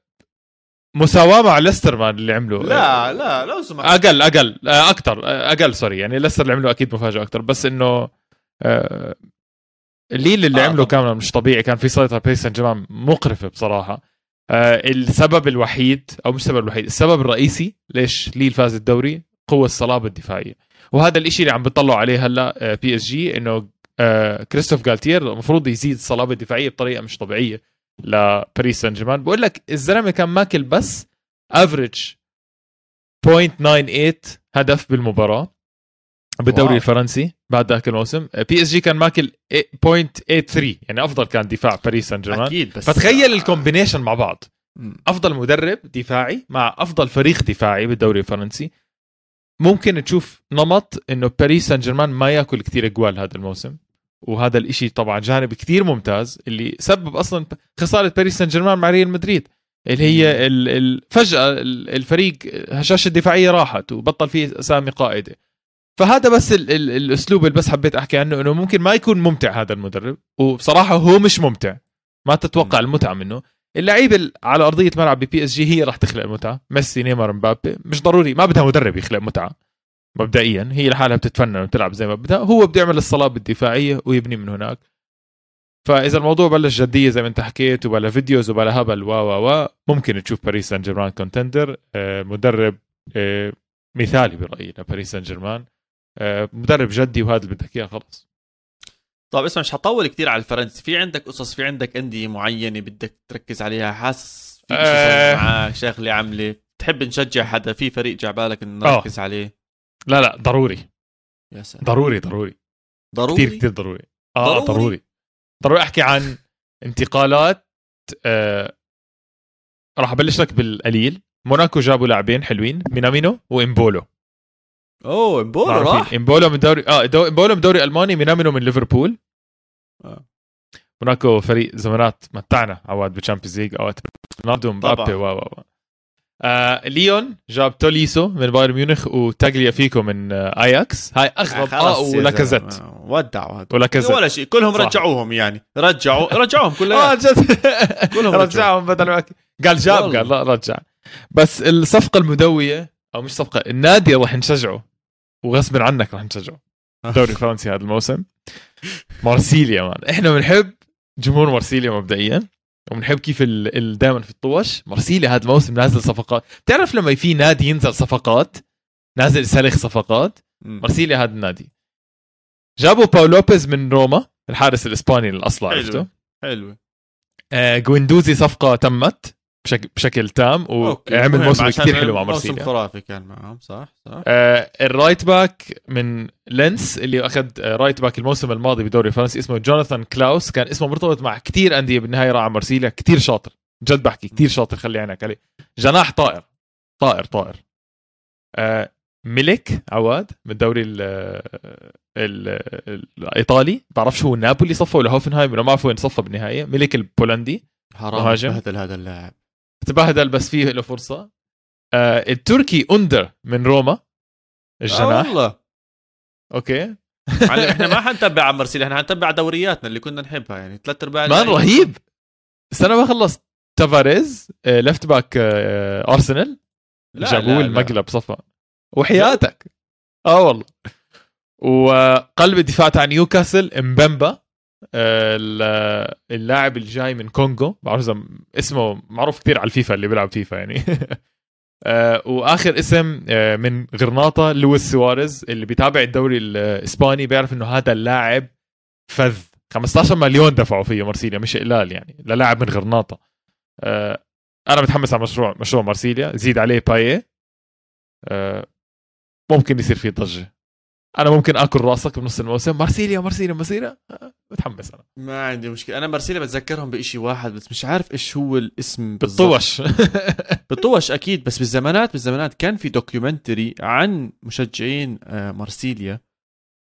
مساواة مع ليستر ما اللي عمله. لا لا لو سمحت أقل أقل آه أكثر آه أقل sorry. يعني ليستر اللي عمله أكيد مفاجأة أكثر بس إنه آه الليل اللي آه. عمله كان مش طبيعي كان في سيطره باريس سان جيرمان مقرفة بصراحة. آه السبب الوحيد أو مش السبب الوحيد السبب الرئيسي ليش ليل فاز الدوري؟ قوة الصلابة الدفاعية. وهذا الإشي اللي عم بيطلعوا عليه هلأ PSG إنه آه كريستوف جالتير المفروض يزيد الصلابه الدفاعية بطريقة مش طبيعية لباريس سان جيرمان. بقول لك الزلمة كان ماكل بس average 0.98 هدف بالمباراة بالدوري wow. الفرنسي بعد ذاك الموسم. PSG كان ماكل 0.83 يعني أفضل كان دفاع باريس سان جيرمان. أكيد بس فتخيل ال combination مع بعض. أفضل مدرب دفاعي مع أفضل فريق دفاعي بالدوري الفرنسي. ممكن تشوف نمط إنه باريس سان جيرمان ما ياكل كثير أجوال هذا الموسم. وهذا الإشي طبعا جانب كثير ممتاز اللي سبب أصلا خسارة باريس سان جيرمان مع ريال مدريد اللي هي ال- ال- فجأة ال- الفريق هشاشة الدفاعية راحت وبطل فيه أسامي قائدة. فهذا بس ال ال الأسلوب اللي بس حبيت أحكي عنه إنه ممكن ما يكون ممتع هذا المدرب وبصراحة هو مش ممتع. ما تتوقع المتعة منه. اللعيبه ال- على أرضية ملعب PSG هي راح تخلق المتعه ميسي نيمار مبابي مش ضروري ما بدها مدرب يخلق متعة. مبدئيا هي لحالها بتتفنن وتلعب زي ما بدها. هو بده يعمل الصلابه الدفاعيه ويبني من هناك. فإذا الموضوع بلش جدية زي ما انت حكيت وبلا videos وبلا هبل و و و ممكن تشوف باريس سان جيرمان contender مدرب آه، مثالي برأيي لباريس سان جيرمان مدرب جدي وهذا اللي بدك إياه خلص. طيب اسمع مش حطول كثير على الفرنسي. في عندك قصص في عندك أندية معينة بدك تركز عليها؟ حاسس في شيء. صار معك شغله عمله تحب نشجع حدا؟ في فريق جا بالك إن آه. نركز عليه؟ لا لا ضروري. يا سلام. ضروري ضروري. ضروري؟ كثير كثير ضروري. آه ضروري؟ ضروري. ضروري, أحكي عن انتقالات آه راح أبلش لك بالقليل. موناكو جابوا لاعبين حلوين مينامينو وإمبولو. أوه إمبولو. راح. إمبولو من دوري آه دو... إمبولو من دوري ألماني مينامينو من ليفربول. آه. موناكو فريق زمانات متعنا عواد بال Champions League اوقات رونالدو مبابي طبعاً. و و و آه ليون جاب توليسو من بايرن ميونخ وتاجليا فيكو من آه آياكس. هاي اغرب آه ولاكازيت. ودعوا. ولاكازيت ولا شيء. كلهم صح. رجعوهم يعني. رجعوا رجعوهم آه كلهم جد. كلهم رجعهم بدل ما قال جاب والله. قال لا رجع. بس الصفقة المدوية أو مش صفقة النادي راح نشجعه وغصب عنك راح نشجعه الدوري الفرنسي هذا الموسم. مارسيليا man إحنا بنحب جمهور مارسيليا مبدئيا. وبنحب كيف دائما في الطوش مارسيليا هذا الموسم نازل صفقات. بتعرف لما في نادي ينزل صفقات؟ نازل سلخ صفقات. مم. مارسيليا هذا النادي. جابوا باو لوبيز من روما الحارس الإسباني الأصلع حلو. عرفته؟ حلو آه، جويندوزي صفقة تمت. بشكل بشكل تام. وعمل موسم كثير حلو مع موسم مارسيليا. خرافي كان معهم صح صح. آه ال right back من لينس اللي أخذ آه right back الموسم الماضي بدوري الفرنسي اسمه جوناثان كلاوس. كان اسمه مرتبط مع كثير أندية بالنهاية راح على مارسيليا كثير شاطر. جد بحكي كثير شاطر خلي عينك عليه. جناح طائر طائر طائر. آه ميليك عواد من الدوري ال ال الإيطالي. بعرفش هو نابولي صفى ولا هوفنهايم ولا ما بعرف وين صفى بالنهاية. ميليك البولندي حرام مهاجم. بهدل هذا اللاعب. تبهدل بس فيه له فرصة. آه التركي اندر من روما الجناح. والله. أوكي. إحنا ما حنتبع على مرسيليا إحنا حنتبع دورياتنا اللي كنا نحبها يعني ثلاث أرباع man. رهيب. السنة ما خلص تافاريز آه، left back آه، ارسنال جابوه. المقلب صفى وحياتك. آه والله. وقلب الدفاع تاع نيوكاسل امبمبا اللاعب الجاي من كونغو. بعرف اسمه معروف كثير على الفيفا اللي بيلعب فيفا يعني. آه، وآخر اسم آه، من غرناطة لويس سواريز اللي بيتابع الدوري الإسباني بيعرف إنه هذا اللاعب فذ. 15 مليون دفعوا فيه مارسيليا مش قلال يعني للاعب من غرناطة. آه، أنا متحمس على مشروع مشروع مارسيليا. زيد عليه باية. آه، ممكن يصير فيه ضجة. أنا ممكن آكل راسك بنص الموسم. مارسيليا مارسيليا مارسيليا. متحمس أنا. ما عندي مشكلة. أنا مرسيليا بتذكرهم بشيء واحد بس مش عارف إيش هو الاسم. بالطوش. بالطوش أكيد بس بالزمانات بالزمانات كان في دوكيومنتري عن مشجعين آه، مارسيليا.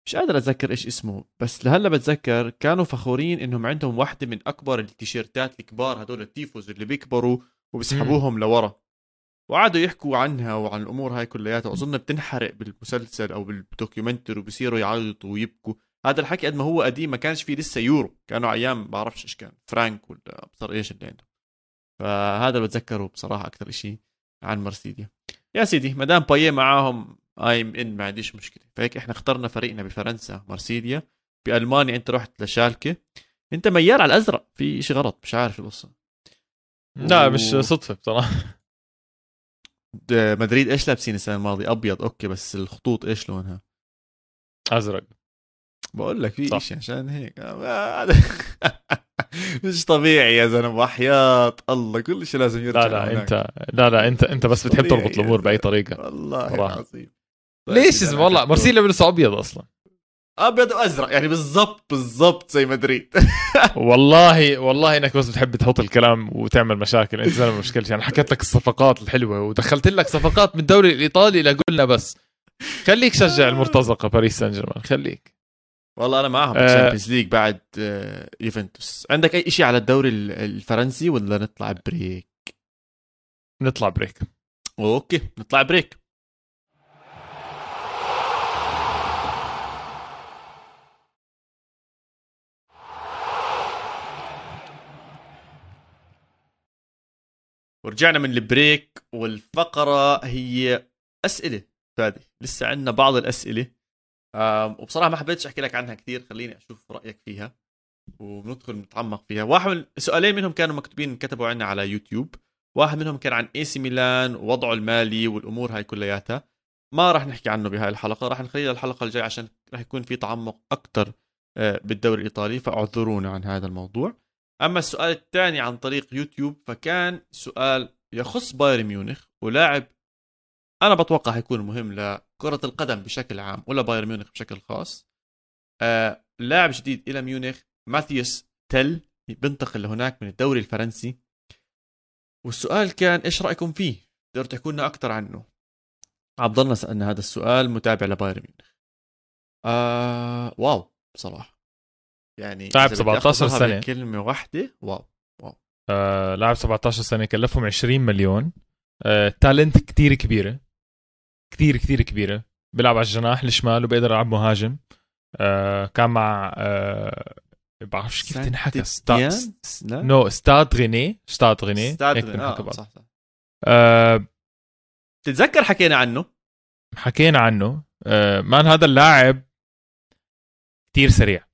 مش قادر أتذكر إيش اسمه بس لهلأ بتذكر كانوا فخورين إنهم عندهم واحدة من أكبر التيشيرتات الكبار هدول ال tifos اللي بيكبروا وبيسحبوهم لورا. وقعدوا يحكوا عنها وعن الأمور هاي كلياتها. اظن بتنحرق بالمسلسل أو بال documentary وبصيروا يعيطوا ويبكوا. هذا الحكي قد ما هو قديم ما كانش فيه لسه يورو. كانوا أيام بعرفش إيش كان فرانك ولا أبصر إيش اللي عندهم فهذا اللي بتذكره بصراحة أكثر شيء عن مرسيليا يا سيدي ما دام بايه معاهم I'm in ما عنديش مشكلة. فهيك إحنا اخترنا فريقنا بفرنسا مرسيليا بألمانيا أنت رحت لشالكة. أنت ميال على الأزرق. في شيء غلط مش عارف القصة. لا و- مش صدفة بصراحة. مدريد إيش لابسين السنة الماضية؟ أبيض أوكي بس الخطوط إيش لونها؟ أزرق. بقول لك في صح. شيء عشان هيك. مش طبيعي يا زلمة وحياة الله كل شيء لازم يرجع لا لا لهناك. أنت لا لا أنت أنت بس بتحب تربط الأمور بأي. طريقة. والله. العظيم. ليش اسمه؟ والله مارسيليا بيلبسوا أبيض أصلا. أبيض وأزرق. يعني بالضبط بالضبط زي مدريد والله والله إنك بس بتحب تحط الكلام وتعمل مشاكل. أنت زلمة مشكلة يعني حكيت لك الصفقات الحلوة ودخلت لك صفقات من الدوري الإيطالي لقلنا بس. خليك شجع المرتزقة باريس سان جيرمان. خليك. والله أنا معهم آه. الشامبيونز ليش بعد آه، يوفنتوس. عندك أي شيء على الدوري ال- الفرنسي ولا نطلع break نطلع break أوكي نطلع break ورجعنا من ال break والفقرة هي أسئلة. فادي لسه عندنا بعض الأسئلة. وبصراحة ما حبيتش أحكي لك عنها كثير خليني أشوف رأيك فيها وبندخل نتعمق فيها. واحد من سؤالين منهم كانوا مكتوبين كتبوا عنا على يوتيوب. واحد منهم كان عن اي سي ميلان ووضعه المالي والأمور هاي كلياتها. ما راح نحكي عنه بهاي الحلقة راح نخليها الحلقة الجاية عشان راح يكون في تعمق أكثر بالدوري الإيطالي. فاعذرونا عن هذا الموضوع. أما السؤال الثاني عن طريق يوتيوب فكان سؤال يخص بايرن ميونخ ولاعب أنا بتوقع حيكون مهم لكرة القدم بشكل عام ولا بايرن ميونخ بشكل خاص آه لاعب جديد إلى ميونخ ماثيوس تل بنتقل لهناك من الدوري الفرنسي والسؤال كان إيش رأيكم فيه؟ تقدروا تحكوا لنا أكثر عنه. عبد الله سألنا هذا السؤال متابع لبايرن ميونخ. آه wow بصراحة. يعني لاعب إذا بدي 17 أختصرها سنة. بكلمة واحدة wow آه لاعب 17 سنة كلفهم 20 مليون. آه talent كتير كبيرة. كتير كتير كبيرة. بيلعب على الجناح الشمال وبيقدر يلعب مهاجم. آه كان مع آه بعرفش كيف تنحكى؟ ستاد no ستاد غيني. ستاد غيني. ستاد غيني. آه. صح صح. آه تتذكر حكينا عنه؟ حكينا عنه. آه man هذا اللاعب كتير سريع.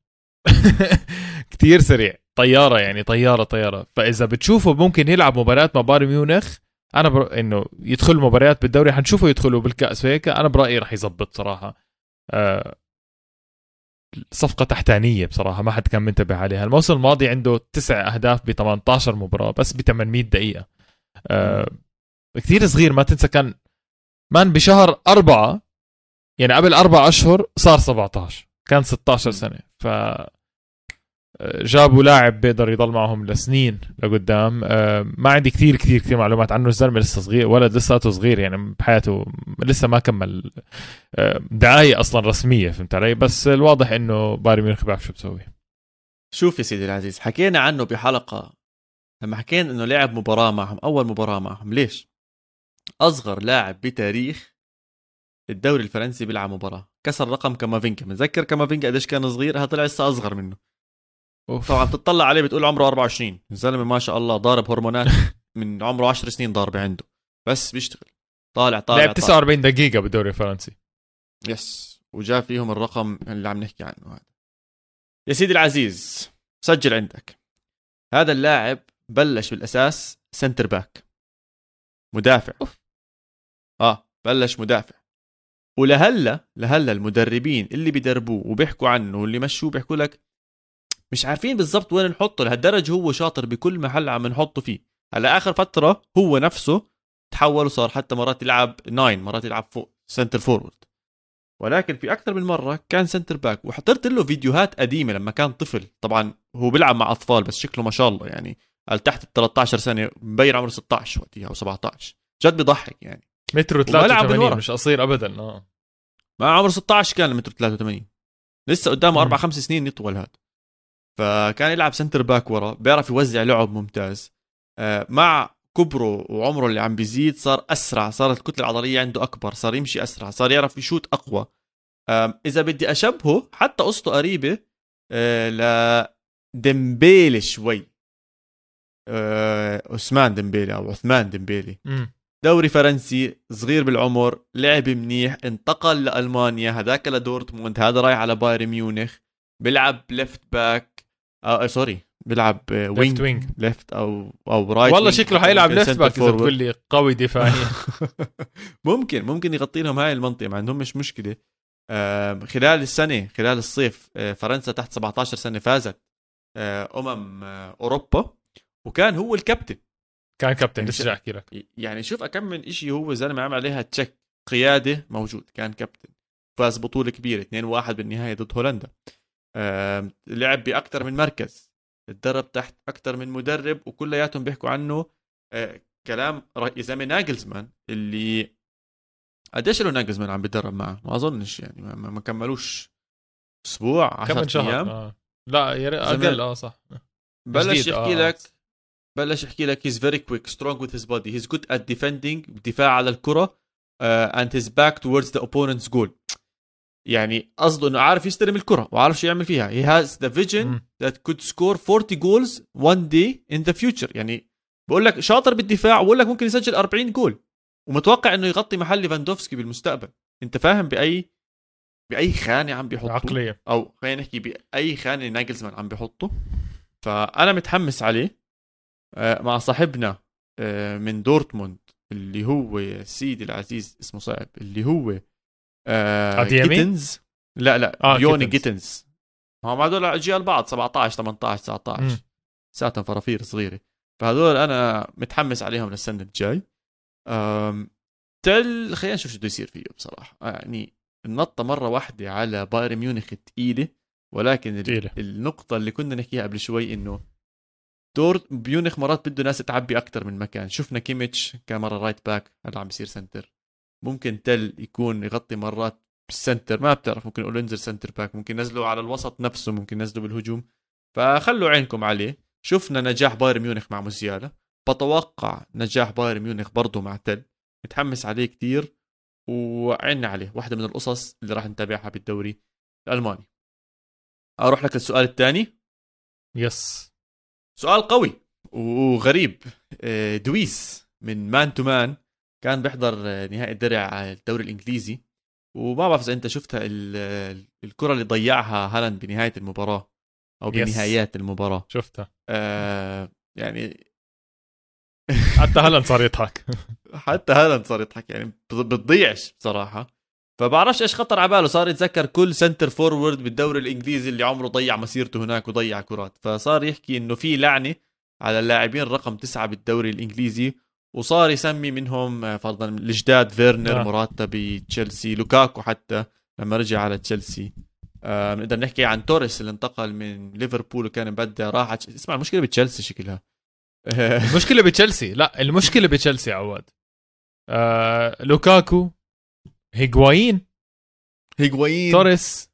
كتير سريع. طيارة يعني طيارة طيارة. فإذا بتشوفه ممكن يلعب مباريات مع بايرن ميونخ أنا بر... إنه يدخل مباريات بالدوري حنشوفه يدخلوا بالكأس وهيك أنا برأيي رح يزبط صراحة. آه صفقة تحتانية بصراحة ما حد كان منتبه عليها. الموسم الماضي عنده تسع أهداف ب 18 مباراة بس ب 800 دقيقة. آه كثير صغير ما تنسى كان مان بشهر أربعة يعني قبل أربع أشهر صار 17 كان 16 سنة. ف جابوا لاعب بيقدر يضل معهم لسنين لقدام. آه، ما عندي كثير كثير كثير معلومات عنه الزلمة لسه صغير ولد لساته صغير يعني بحياته لسه ما كمل آه، دعاية أصلا رسمية فهمت علي؟ بس الواضح إنه بايرن ميونخ بيعرف شو بسوي شوف يا سيدي العزيز حكينا عنه بحلقة لما حكينا إنه لعب مباراة معهم أول مباراة معهم ليش؟ أصغر لاعب بتاريخ الدوري الفرنسي بيلعب مباراة كسر رقم كامافينجا متذكر كامافينجا قديش كان صغير؟ هذا طلع لسه أصغر منه. أوف. طبعا بتطلع عليه بتقول عمره 24 الزلمه ما شاء الله ضارب هرمونات من عمره 10 سنين ضاربة عنده. بس بيشتغل. طالع طالع لعب طالع. 49 دقيقة بالدوري الفرنسي. yes. وجاب فيهم الرقم اللي عم نحكي عنه هذا. يا سيدي العزيز سجل عندك. هذا اللاعب بلش بالأساس centre back. مدافع. أوف. آه بلش مدافع. ولهلا لهلا المدربين اللي بيدربوه وبيحكوا عنه واللي مشوه بيحكوا لك مش عارفين بالضبط وين نحطه لهالدرجة هو شاطر بكل محل عم نحطه فيه. هلأ آخر فترة هو نفسه تحول وصار حتى مرات يلعب nine مرات يلعب فوق centre forward ولكن في أكثر من مرة كان centre back وحضرت له فيديوهات قديمة لما كان طفل. طبعا هو بيلعب مع أطفال بس شكله ما شاء الله يعني. قال تحت ال 13 سنة مبين عمره 16 وقتها أو 17 جد بيضحك يعني. متر وبلعب من 83 ورا. مش قصير ابدا آه. مع عمره 16 كان متر 83 لسه قدامه. أربع خمس سنين يطول هذا. فكان يلعب centre back ورا بيعرف يوزع لعب ممتاز. آه، مع كبره وعمره اللي عم بيزيد صار أسرع صارت الكتله العضلية عنده أكبر صار يمشي أسرع صار يعرف يشوت أقوى. إذا بدي أشبهه حتى قصته قريبة آه، لديمبيلي شوي. آه، عثمان ديمبيلي أو عثمان ديمبيلي. دوري فرنسي صغير بالعمر لعب منيح انتقل لألمانيا هذاك لدورتموند هذا رايح على بايرن ميونخ بيلعب left back آه sorry. بيلعب آه، left wing wing left أو أو right والله. شكله حيلعب left back إذا. بتقول لي قوي دفاعيا. ممكن ممكن يغطي لهم هاي المنطقة ما عندهم مش مشكلة. خلال السنة خلال الصيف آه، فرنسا تحت 17 سنة فازت آه، أمم آه، أوروبا وكان هو الكابتن. كان كابتن يعني لسه احكي لك. يعني شوف كم من شيء هو زلمه عمل عليها تشيك. قيادة موجود كان كابتن. فاز بطولة كبيرة 2-1 بالنهاية ضد هولندا. آه، لعب باكثر من مركز. تدرب تحت أكثر من مدرب وكلياتهم بيحكوا عنه آه، كلام يا زلمه ناجلزمان اللي قديش له ناجلزمان عم بيدرب معه؟ ما أظنش يعني ما, ما كملوش أسبوع 10 أيام. آه. لا يا أقل آه صح. بلش يحكي آه. لك بلش يحكي لك he's very quick strong with his body he's good at defending دفاع على الكرة and his back towards the opponent's goal يعني قصده إنه عارف يستلم الكرة وعارف شو يعمل فيها. he has the vision that could score 40 goals one day in the future يعني بقول لك شاطر بالدفاع وبقول لك ممكن يسجل 40 جول. ومتوقع إنه يغطي محل ليفاندوفسكي بالمستقبل. أنت فاهم بأي بأي خانة عم بيحطه عقلية. أو خلينا نحكي بأي خانة ناجلزمان عم بيحطه. فأنا متحمس عليه آه، مع صاحبنا آه، من دورتموند اللي هو سيدي العزيز اسمه صعب اللي هو آه جيتنز؟ لا لا آه يوني جيتنز. هم هذول أجيال بعض 17 18 19 ساعتهم فرافير صغيرة. فهذول أنا متحمس عليهم للسنة الجاي. تل خلينا نشوف شو بده يصير فيه بصراحة. يعني النطة مرة واحدة على بايرن ميونخ ثقيله ولكن تقيلة. النقطة اللي كنا نحكيها قبل شوي إنه دور ميونخ مرات بده ناس تعبي أكثر من مكان. شفنا كيميتش كان مرة right back هلا عم بيصير centre ممكن تل يكون يغطي مرات بال centre ما بتعرف ممكن يقول انزل centre back ممكن نزله على الوسط نفسه ممكن نزله بالهجوم. فخلوا عينكم عليه. شفنا نجاح بايرن ميونخ مع موسيالا. بتوقع نجاح بايرن ميونخ برضه مع تل. متحمس عليه كتير وعنا عليه. واحدة من القصص اللي راح نتابعها بالدوري الألماني. أروح لك السؤال الثاني. yes. سؤال قوي وغريب. آه، دويس من Man to Man. كان بيحضر نهائي الدرع الدوري الإنجليزي. وما بعرف إذا أنت شفتها الكرة اللي ضيعها هالاند بنهاية المباراة أو بنهايات المباراة. شفتها. آه يعني حتى هالاند صار يضحك. حتى هالاند صار يضحك يعني بتضيعش بصراحة. فبعرفش إيش خطر على باله. صار يتذكر كل center forward بالدوري الإنجليزي اللي عمره ضيع مسيرته هناك وضيع كرات. فصار يحكي إنه في لعنة على اللاعبين رقم تسعة بالدوري الإنجليزي. وصار يسمي منهم آه، فرضا الجداد فيرنر آه. موراتا بتشيلسي لوكاكو حتى لما رجع على تشيلسي. آه بنقدر نحكي عن توريس اللي انتقل من ليفربول وكان مبدع راح اسمع المشكلة بتشيلسي شكلها. المشكلة بتشيلسي لا المشكلة بتشيلسي عواد. آه لوكاكو هيغوايين هيغوايين توريس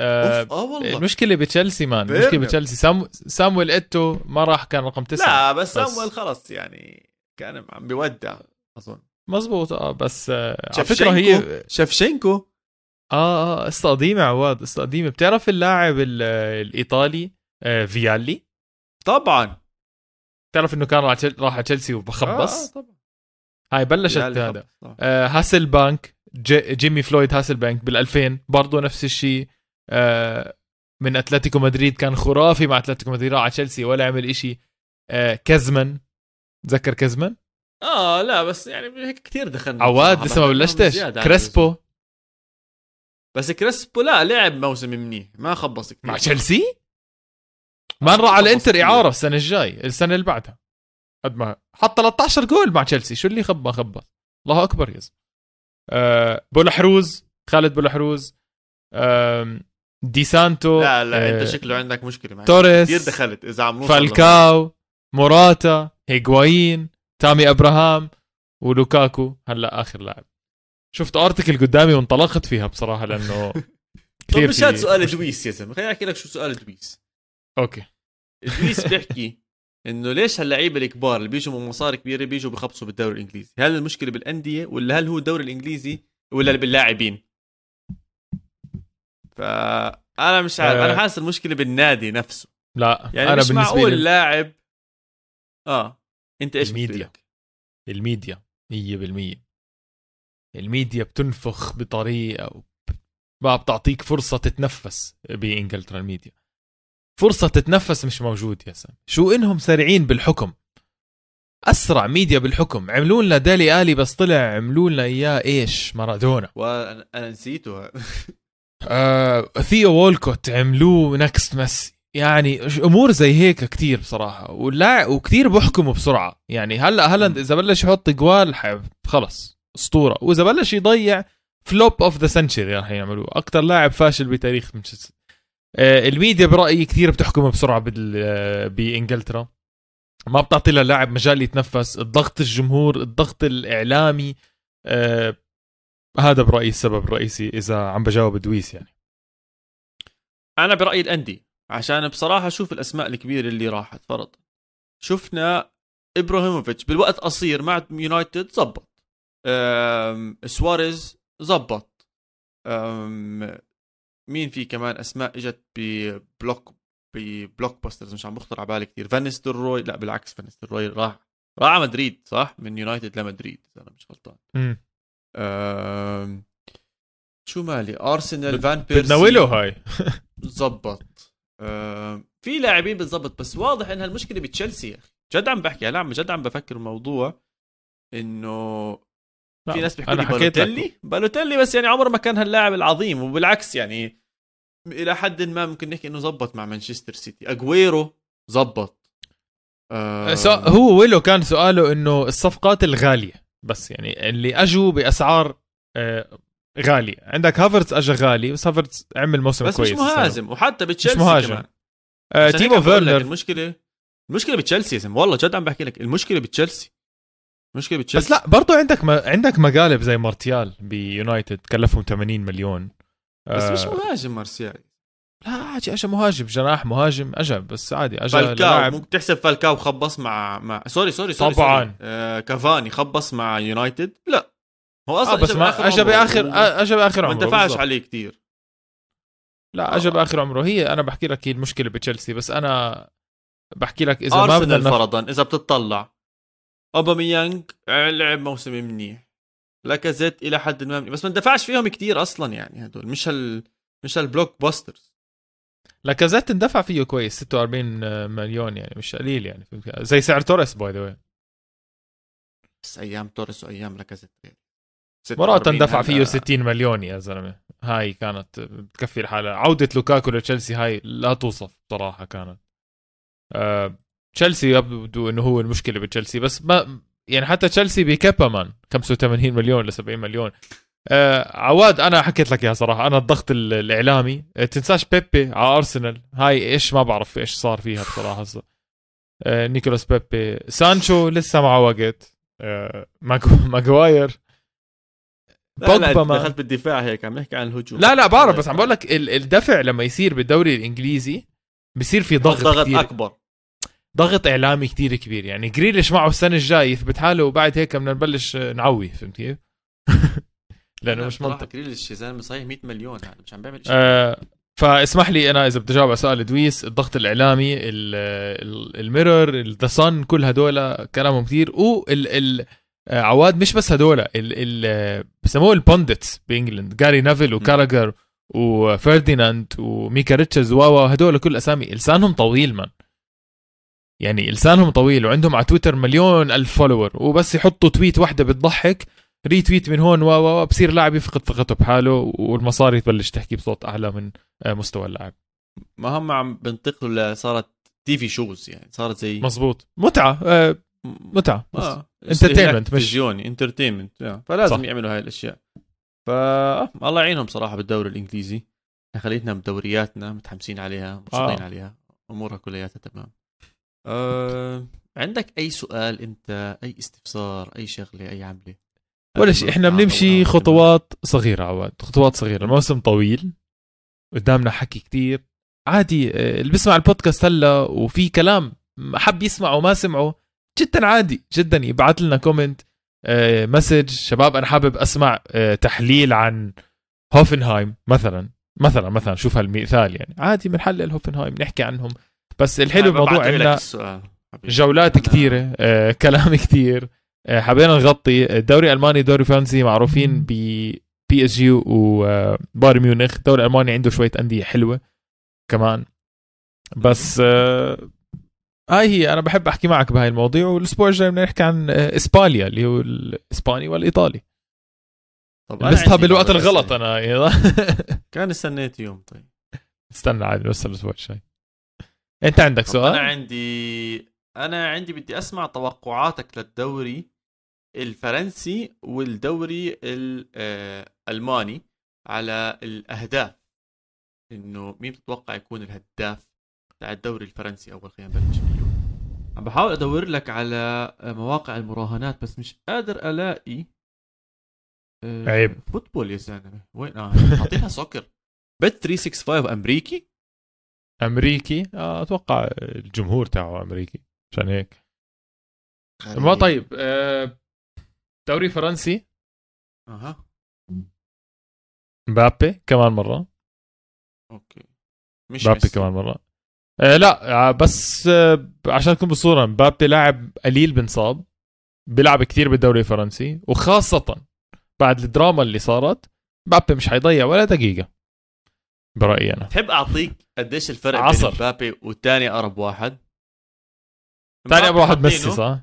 آه, آه والله. المشكلة بتشيلسي man المشكلة بتشيلسي. سام... سامويل إيتو ما راح كان رقم تسعة. لا بس, بس. سامويل خلص يعني كان عم بيودع أظن. مزبوط آه بس آه على فكرة هي شيفشنكو آه آه قصه قديمه عواد قصه قديمه بتعرف اللاعب الإيطالي آه فيالي؟ طبعا. بتعرف إنه كان راح على تشيلسي وبخبص؟ آه, آه طبعا. هاي بلشت هذا. آه. هاسل بانك جي جيمي فلويد هاسل بانك بال 2000 برضه نفس الشيء. آه من أتلتيكو مدريد كان خرافي مع أتلتيكو مدريد راح على تشيلسي ولا عمل إشي. آه كزمن تذكر كزمن؟ آه لا بس يعني هيك كثير دخلنا. عواد لسه ما بلشتش. كريسبو. بس كريسبو لا لعب موسم منيح. ما خبص كثير مع تشيلسي؟ ما نروح على الانتر اعاره السنة الجاي السنة اللي بعدها. قد ما حط 13 جول مع تشيلسي. شو اللي خبى خبى الله أكبر يا زلمة. أه بولحروز خالد بولحروز أه دي سانتو. لا لا أه انت شكله عندك مشكلة معي. توريس. كثير دخلت إذا عم فالكاو. موراتا. هيغوايين تامي أبراهام ولوكاكو هلأ آخر لاعب. شفت article قدامي وانطلقت فيها بصراحة لأنه كثير مش هذا سؤال دويس يا زلمة. خليني أحكي لك شو سؤال دويس. أوكي. دويس بيحكي إنه ليش هاللعيبة الكبار اللي بيجوا من مصاري كبيرة بيجوا بخبصوا بالدوري الإنجليزي؟ هل المشكلة بالأندية ولا هل هو الدوري الإنجليزي ولا باللاعبين؟ فانا مش عارف. أنا آه. حاسس المشكلة بالنادي نفسه. لا يعني أنا مش معقول لاعب آه. انت إيش ال media. ال media 100% الميديا بتنفخ بطريقة ما بتعطيك فرصة تتنفس بإنجلترا الميديا. فرصة تتنفس مش موجود يا سام شو إنهم سريعين بالحكم. أسرع ميديا بالحكم. عملوا لنا دالي آلي بس طلع عملوا لنا إياه إيش؟ مارادونا. وأنا نسيته. آه ثيو وولكوت عملوه next ميسي يعني أمور زي هيك كتير بصراحة ولا وكثير بحكموا بسرعة. يعني هلا هلا إذا بلش يحط جوال خلص أسطورة. وإذا بلش يضيع flop of the century راح يعملوه. أكثر لاعب فاشل بتاريخ مانشستر آه، الميديا برأيي كثير بتحكم بسرعة بال- آه، بإنجلترا. ما بتعطي للاعب مجال يتنفس. الضغط الجمهور الضغط الإعلامي آه، هذا برأيي السبب الرئيسي إذا عم بجاوب دويس يعني. أنا برأيي الأندية. عشان بصراحة شوف الأسماء الكبيرة اللي راحت فرضا. شفنا إبراهيموفيتش بالوقت قصير مع يونايتد زبط. سواريز زبط. مين في كمان أسماء إجت ب block ب blockbusters مش عم بخطر على بالي كثير فان نيستلروي؟ لا بالعكس فان نيستلروي راح راح على مدريد صح؟ من يونايتد لمدريد إذا أنا مش غلطان. شو مالي؟ أرسنال فان بيرسي. بتناوله هاي. زبط. في لاعبين بتزبط بس واضح انها المشكلة بتشيلسي يا أخي. جد عم بحكي لا جد عم بفكر الموضوع إنه في ناس بيحكوا لي بالوتيلي بالوتيلي بس يعني عمره ما كان هاللاعب العظيم وبالعكس يعني إلى حد ما ممكن نحكي إنه زبط مع مانشستر سيتي. أجويرو زبط. so- هو ويلو كان سؤاله إنه الصفقات الغالية بس يعني اللي أجوا بأسعار آه، غاليه عندك هافرتس اجى غالي بس هافرتس عمل موسم بس كويس مش السنة. مهاجم وحتى بتشيلسي مهاجم. كمان. آه تيمو فيرنر. المشكلة المشكلة بتشيلسي والله جد عم بحكي لك المشكلة بتشيلسي. المشكلة بتشيلسي. بس لا برضو عندك ما عندك مقالب زي مارتيال بيونايتد كلفهم 80 مليون. بس آه، مش مهاجم مارسيال لا عادي اجى مهاجم جناح مهاجم اجى بس عادي اجى فالكاو ممكن تحسب فالكاو خبص مع مع sorry sorry sorry طبعاً. sorry. آه كافاني خبص مع يونايتد. لا. هو آه أصلا بس ما اجى باخر آه، اجى باخر ما عمره اندفعش بالضبط. عليه كتير لا اجى آه. باخر عمره هي أنا بحكي لك هي المشكلة بتشيلسي بس أنا بحكي لك إذا ما بدنا. فرضا إذا بتطلع أوباميانج لعب موسم منيح لاكازيت إلى حد ما. بس ما اندفعش فيهم كتير أصلا يعني هدول مش هال مش هال blockbusters لاكازيت اندفع فيه كويس 46 مليون يعني مش قليل يعني؟ زي سعر توريس by the بس أيام توريس وأيام لاكازيت غير. مرات 46 اندفع هلا. فيه 60 مليون يا زلمة. هاي كانت بتكفي الحالة. عودة لوكاكو لتشيلسي هاي لا توصف بصراحة كانت. آه تشيلسي يبدو إنه هو المشكلة بتشيلسي بس ما يعني حتى تشيلسي بكيبا كمان 85 مليون ل 70 مليون. آه عواد أنا حكيت لك إياها صراحة أنا الضغط ال- الإعلامي. آه تنساش بيبي على أرسنال. هاي إيش ما بعرف إيش صار فيها بصراحة. آه نيكولاس بيبي. سانشو لسه معه وقت. ماجو- ماجواير. بوجبا ما- دخلت بالدفاع هيك عم نحكي عن الهجوم. لا لا بعرف بس عم بقول لك ال- الدفع لما يصير بالدوري الإنجليزي بصير في ضغط, ضغط كتير. أكبر. ضغط إعلامي كتير كبير يعني جريليش معه السنة الجاي يثبت حاله وبعد هيك بدنا نبلش نعوي فهمت كيف؟ لأنه مش منطق. جريليش يا زلمة صحيح 100 مليون هذا مش عم بيعمل شيء آه فاسمح لي أنا إذا بدي أجاوب على سؤال دويس الضغط الإعلامي ال- ال- الميرور ذا صن كل هدول كلامهم كثير وال ال آه، عواد مش بس هدول ال ال بسموه ال pundits بإنجلند جاري نيفيل وكاراجر وفرديناند وميكا ريتشز واوا هدول كل أسامي. لسانهم طويل من يعني لسانهم طويل وعندهم على تويتر مليون ألف follower وبس يحطوا tweet واحدة بتضحك retweet من هون وا، بصير لاعب يفقد ثقته بحاله والمصاري تبلش تحكي بصوت أعلى من آه، مستوى اللاعب. ما هم عم بنتقلوا صارت TV shows يعني صارت زي مزبوط متعة آه، متعة بس. مش- تلفزيوني entertainment فلازم صح. يعملوا هاي الأشياء. ف آه، الله يعينهم صراحة بالدوري الإنجليزي. إحنا خلينا بدورياتنا متحمسين عليها مبسوطين آه. عليها. أمورها كلياتها تمام. أه... عندك أي سؤال أنت؟ أي استفسار أي شغلة أي عملة؟ ولا شيء إحنا بنمشي خطوات صغيرة عواد. خطوات صغيرة الموسم طويل. قدامنا حكي كتير. عادي آه، اللي بيسمع البودكاست هلا وفي كلام حب يسمعه وما سمعه جدا عادي جدا. يبعث لنا comment آه، message شباب أنا حابب أسمع آه، تحليل عن هوفنهايم مثلا. مثلا مثلا شوف هالمثال يعني. عادي بنحلل هوفنهايم نحكي عنهم. بس الحلو الموضوع عندنا. جولات كثيرة آه، كلام كثير آه، حبينا نغطي. الدوري الألماني دوري فرنسي معروفين ب بي اس جي وبايرن ميونخ. الدوري الألماني عنده شوية أندية حلوة كمان. بس آه، هاي هي أنا بحب أحكي معك بهاي المواضيع والأسبوع الجاي بدنا نحكي عن آه، إسبانيا اللي هو الإسباني والإيطالي. طب بالوقت الغلط. أنا كان استنيت يوم طيب. استنى عادي بس الأسبوع الجاي. أنت عندك سؤال؟ أنا عندي أنا عندي بدي أسمع توقعاتك للدوري الفرنسي والدوري الالماني على الأهداف. إنه مين بتتوقع يكون الهداف بتاع الدوري الفرنسي أول خلينا نبلش عم بحاول أدور لك على مواقع المراهنات بس مش قادر ألاقي آه، عيب. football يا زلمة. وين؟ آه حاطينها soccer. بت 365 أمريكي. أمريكي؟ آه، أتوقع الجمهور تاعه أمريكي عشان هيك. ما طيب آه، دوري فرنسي. أها. مبابي كمان مرة. okay. مش مبابي. كمان مرة. آه لا آه، بس آه عشان تكون بالصورة مبابي لاعب قليل بنصاب بيلعب كثير بالدوري الفرنسي وخاصة بعد الدراما اللي صارت مبابي مش حيضيع ولا دقيقة برأيي أنا. تحب أعطيك قديش الفرق عصر. بين مبابي وثاني أقرب واحد؟ ثاني مبابي واحد ميسي صح؟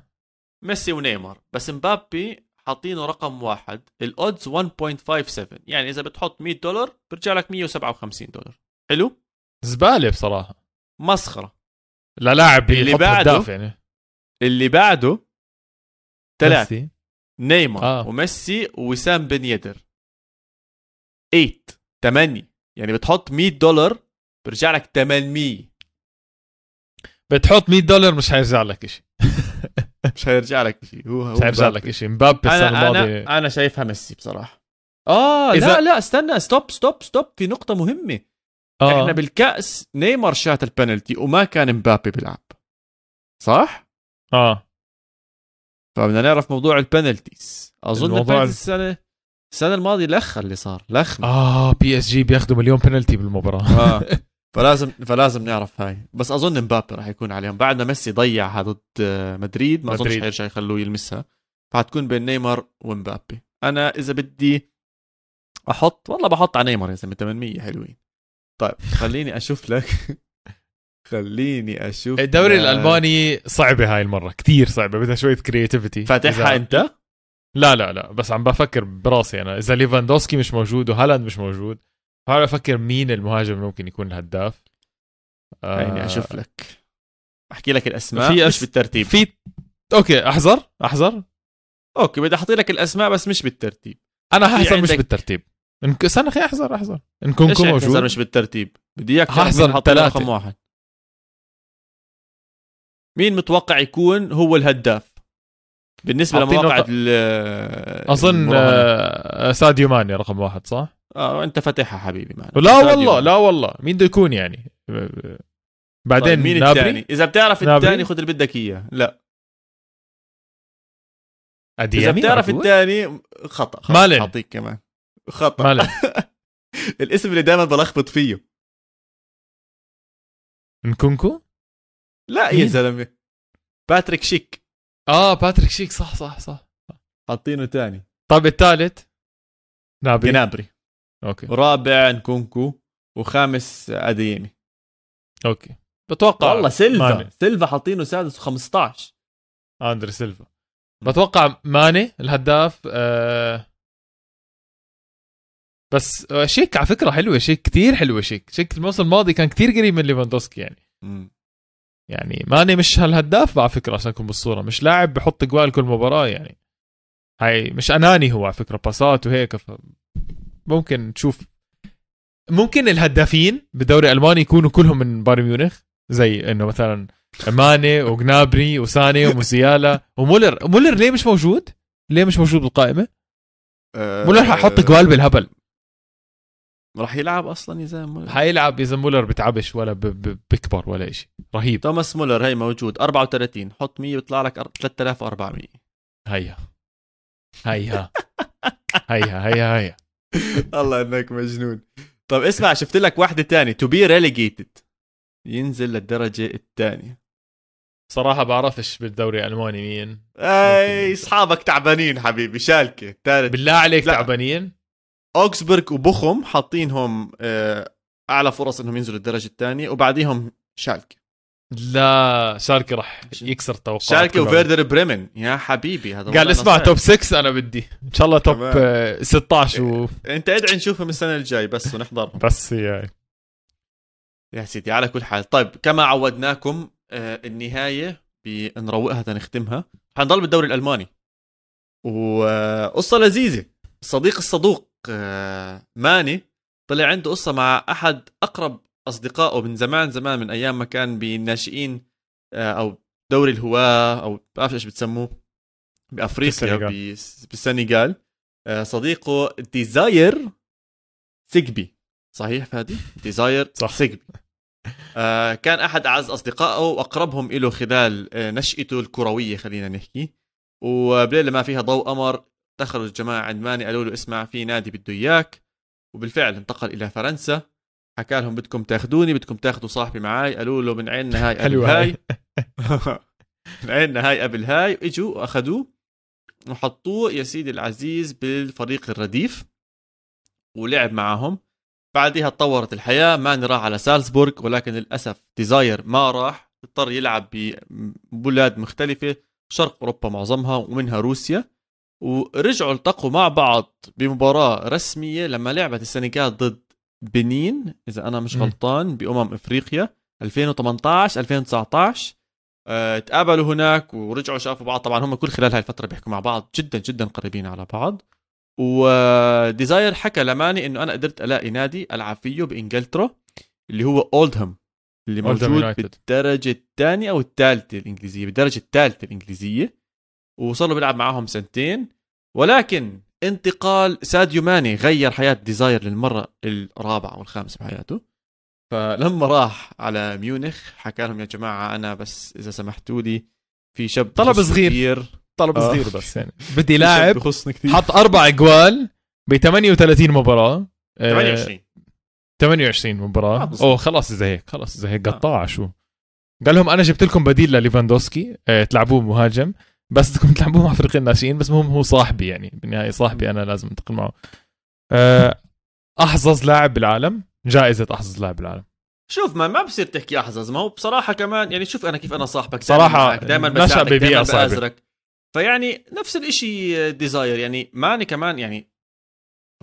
ميسي ونيمار بس مبابي حاطينه رقم واحد الأودز 1.57 يعني إذا بتحط 100 دولار بيرجع لك 157 دولار. حلو؟ زبالة بصراحة. مسخرة. لا لاعب اللي بعده هداف يعني. اللي بعده ثلاثة. نيمار آه. وميسي ووسام بن يدر 8 8 يعني بتحط 100 دولار بيرجع لك 800 بتحط 100 دولار مش حيرجع لك شيء مش هيرجع لك شيء هو هو مش حيرجع. لك شيء مبابي السنة الماضية. أنا أنا شايفها ميسي بصراحة. آه إذا- لا لا استنى stop stop stop في نقطة مهمة. آه. إحنا بالكأس نيمار شات البنالتي وما كان مبابي بيلعب. صح؟ آه. فبدنا نعرف موضوع ال penalties. أظن الموضوع ال penalties السنة السنة الماضية لخ اللي صار لخ آه بي إس جي بياخذوا مليون بنالتي بالمباراة. آه. فلازم فلازم نعرف هاي. بس أظن مبابي راح يكون عليهم. بعد ما ميسي ضيعها ضد آه، مدريد ما أظنش. حيرجع يخلوه يلمسها. فحتكون بين نيمار ومبابي. أنا إذا بدي أحط والله بحط على نيمار يا زلمة 800 حلوين. طيب خليني أشوف لك. خليني أشوف الدوري لك. الألماني صعبة هاي المرة كثير صعبة بدها شوية creativity فاتحها أنت؟ لا لا لا بس عم بفكر براسي أنا. إذا ليفاندوسكي مش موجود وهالاند مش موجود بحاول أفكر مين المهاجم ممكن يكون الهداف. آه، خليني أشوف لك. أحكي لك الأسماء في أس- مش بالترتيب. في أوكي أحذر أحذر. أوكي بدي أحط لك الأسماء بس مش بالترتيب. أنا ححذر مش بالترتيب. إن... استنى أخي أحذر أحذر. ان ليش كونكو يعني تحذر موجود. مش بالترتيب. بدي إياك ثلاثة. رقم واحد. مين متوقع يكون هو الهداف؟ بالنسبة حاطين لمواقع رقم- ال- أظن. آه ساديو ماني رقم واحد صح؟ آه أنت فاتحها حبيبي معنا لا والله لا والله. مين بده يكون يعني؟ بعدين طيب مين الثاني إذا بتعرف؟ الثاني خذ اللي بدك إياه. لا. إذا بتعرف؟ الثاني خطأ مالن. حاعطيك كمان. خطأ. الاسم اللي دائما بلخبط فيه. نكونكو؟ لا يا؟ زلمة. باتريك شيك. آه باتريك شيك صح صح صح. حاطينه ثاني طيب الثالث نابري. جنابري okay. ورابع نكونكو وخامس اديمي أوكي. بتوقع والله سيلفا. ماني. سيلفا حاطينه سادس و15 آندري سيلفا. بتوقع ماني الهداف. آه بس آه، شيك على فكرة حلوة شيك كتير حلوة شيك. شيك الموسم الماضي كان كتير قريب من ليفاندوسكي يعني. يعني ماني مش هالهداف على فكرة عشان اكون بالصورة. مش لاعب بحط جوال كل مباراة يعني. هاي مش أناني هو على فكرة باسات وهيك ف ممكن تشوف ممكن الهدافين بالدوري الالماني يكونوا كلهم من بايرن ميونخ زي إنه مثلا ماني وجنابري وساني وموسيالا ومولر. مولر ليه مش موجود؟ ليه مش موجود بالقائمة؟ أه مولر حيحط جوال بالهبل. راح يلعب أصلا يا زلمه حيلعب إذا مولر بتعبش ولا بكبر ولا شيء رهيب. توماس مولر هي موجود. 34 حط 100 بيطلع لك 3400 هيا. هيا. هيا هيا هيا. الله انك مجنون. طب اسمع شفت لك واحدة تانية. to be relegated ينزل للدرجة الثانية صراحة بعرفش بالدوري الألماني مين. أي أصحابك تعبانين حبيبي. شالكة. ثالث. بالله عليك لا. تعبانين. أوغسبرغ وبوخم حاطينهم آه، أعلى فرص إنهم ينزلوا الدرجه الثانية وبعديهم شالكة. لا شالكي راح يكسر توقعات شالكة كلهم. وفيردر بريمن. يا حبيبي هذا قال اسمع. top 6 أنا بدي. إن شاء الله top تمام. آه، 16 و... إنت أدعي نشوفهم السنة الجاي بس ونحضرهم. بس هي يا سيدي على كل حال. طيب كما عودناكم آه، النهاية بنروقها تنختمها. حنضل بالدوري الألماني. وقصه لذيذة. الصديق الصدوق. ماني طلع عنده قصة مع أحد أقرب أصدقائه من زمان زمان من أيام ما كان بالناشئين آه، أو دوري الهواة أو بعرف إيش بتسموه بأفريقيا بالسنغال. آه، صديقه ديزاير سيجبي. صحيح فادي ديزاير صح. سيجبي. آه كان أحد أعز أصدقائه وأقربهم له خلال آه نشأته الكروية خلينا نحكي. وبليلة ما فيها ضوء قمر دخلوا الجماعه عند ماني قالوا له اسمع في نادي بده إياك. وبالفعل انتقل إلى فرنسا. حكى لهم بدكم تاخذوني بدكم تاخذوا صاحبي معي قالوا له من عيننا هاي قبل هاي. من عيننا هاي قبل هاي. إجوا وأخذوه وحطوه يا سيدي العزيز بالفريق الرديف. ولعب معهم. بعدها تطورت الحياة. ماني راح على سالزبورغ ولكن للأسف ديزاير ما راح. اضطر يلعب ببلاد مختلفة شرق أوروبا معظمها ومنها روسيا. ورجعوا التقوا مع بعض بمباراة رسمية لما لعبت السنغال ضد بنين إذا أنا مش غلطان بأمم إفريقيا 2018 2019 أه تقابلوا هناك ورجعوا شافوا بعض. طبعا هم كل خلال هاي الفترة بيحكوا مع بعض جدا جدا قريبين على بعض. وديزاير حكى لماني إنه أنا قدرت ألاقي نادي ألعب فيه بإنجلترا اللي هو اولدهام اللي موجود بالدرجة الثانية أو الثالثة الإنجليزية بالدرجة الثالثة الإنجليزية. وصار له بيلعب معاهم سنتين. ولكن انتقال ساديو ماني غير حياة ديزاير للمرة الرابعة والخامسة بحياته. فلما راح على ميونخ حكى لهم يا جماعة أنا بس إذا سمحتوا لي في شاب طلب صغير. طلب آه. صغير بس يعني. بدي لاعب حط أربع إجوال ب 38 مباراة. 28 28 مباراة. آه أوه خلاص إذا هيك خلاص إذا هيك قطاع شو؟ قال لهم أنا جبت لكم بديل لليفاندوسكي. آه تلعبوه مهاجم. بس بدكم تلعبوه مع فريق الناشئين بس المهم هو صاحبي يعني. بالنهاية صاحبي أنا لازم أنتقل معه. أه أحظظ لاعب بالعالم جائزة أحظظ لاعب بالعالم شوف ما ما بصير تحكي أحظظ. ما هو بصراحة كمان يعني شوف أنا كيف أنا صاحبك. صراحة دائما بساعدك دائما بأزرك. فيعني نفس الإشي ديزاير. يعني ماني كمان يعني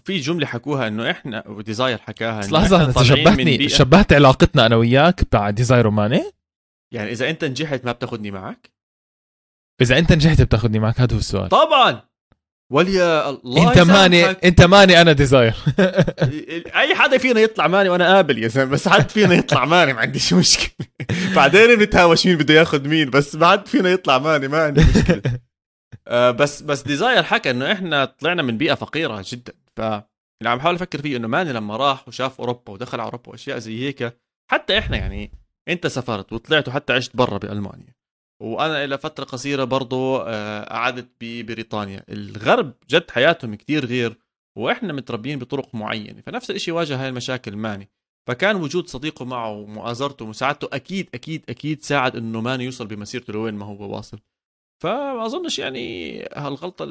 في جملة حكوها إنه إحنا وديزاير حكاها بس لحظة انت شبهتني شبهت علاقتنا أنا وياك مع ديزاير وماني؟ يعني إذا أنت نجحت ما بتاخذني معك. إذا أنت نجحت بتاخذني معك هذا هو السؤال. طبعا. وليا الله أنت ماني أنت ماني أنا ديزاير أي حدا فينا يطلع ماني وأنا قابل يا زلمة بس حد فينا يطلع ماني ما عنديش مشكلة. بعدين بنتهاوش مين بده ياخذ مين بس ما حد فينا يطلع ماني ما عندي مشكلة. آه بس بس ديزاير حكى إنه إحنا طلعنا من بيئة فقيرة جدا. ف اللي عم بحاول أفكر فيه إنه ماني لما راح وشاف أوروبا ودخل على أوروبا وأشياء زي هيك حتى إحنا يعني أنت سافرت وطلعت وحتى عشت برا بألمانيا. وأنا إلى فترة قصيرة برضو آه، قعدت ببريطانيا الغرب جد حياتهم كتير غير وإحنا متربيين بطرق معينة. فنفس الشيء واجه هاي المشاكل ماني. فكان وجود صديقه معه ومؤازرته ومساعدته أكيد أكيد أكيد ساعد إنه ماني يوصل بمسيرته لوين ما هو واصل. فما اظنش يعني هالغلطة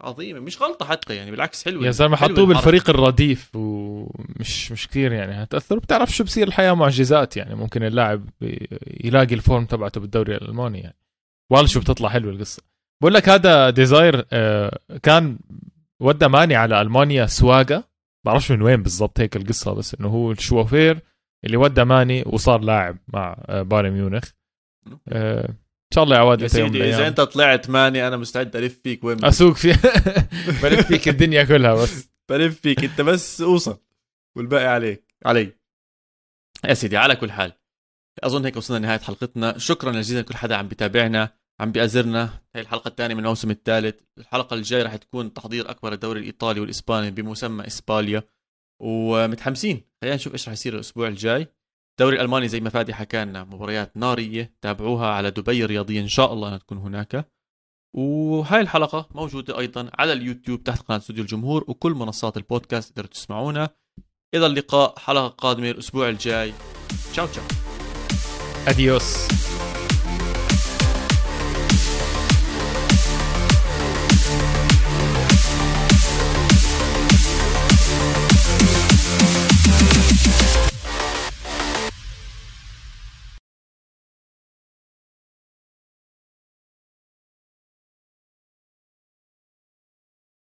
عظيمة مش غلطة حتى يعني بالعكس حلوة. يا زلمة حطوه بالفريق الرديف ومش مش كثير يعني هتأثر. بتعرف شو بصير الحياة معجزات يعني ممكن اللاعب يلاقي ال form تبعته بالدوري الألماني يعني. والله شو بتطلع حلوة القصة. بقول لك هذا ديزاير آه، كان ودى ماني على ألمانيا سواقة. بعرفش من وين بالضبط هيك القصة بس إنه هو الشوفير اللي ودى ماني وصار لاعب مع آه، بايرن ميونخ. ان شاء الله يا عواد يا سيدي إذا أنت طلعت ماني أنا مستعد ألف فيك وين أسوق في بلف فيك الدنيا كلها بس. بلف فيك أنت بس أوصل والباقي عليك. علي. يا سيدي على كل حال أظن هيك وصلنا لنهاية حلقتنا. شكرا جزيلا لكل حدا عم بيتابعنا عم بيأزرنا. هي الحلقة الثانية من الموسم الثالث. الحلقة الجاية رح تكون تحضير أكبر الدوري الإيطالي والإسباني بمسمى إسباليا. ومتحمسين. خلينا نشوف إيش رح يصير الأسبوع الجاي. الدوري الألماني زي ما فادي حكى لنا مباريات نارية تابعوها على دبي الرياضيه إن شاء الله تكون هناك. وهاي الحلقة موجودة أيضا على اليوتيوب تحت قناة استوديو الجمهور وكل منصات البودكاست تقدروا تسمعونا. إلى اللقاء حلقة قادمة الأسبوع الجاي. تشاو تشاو. أديوس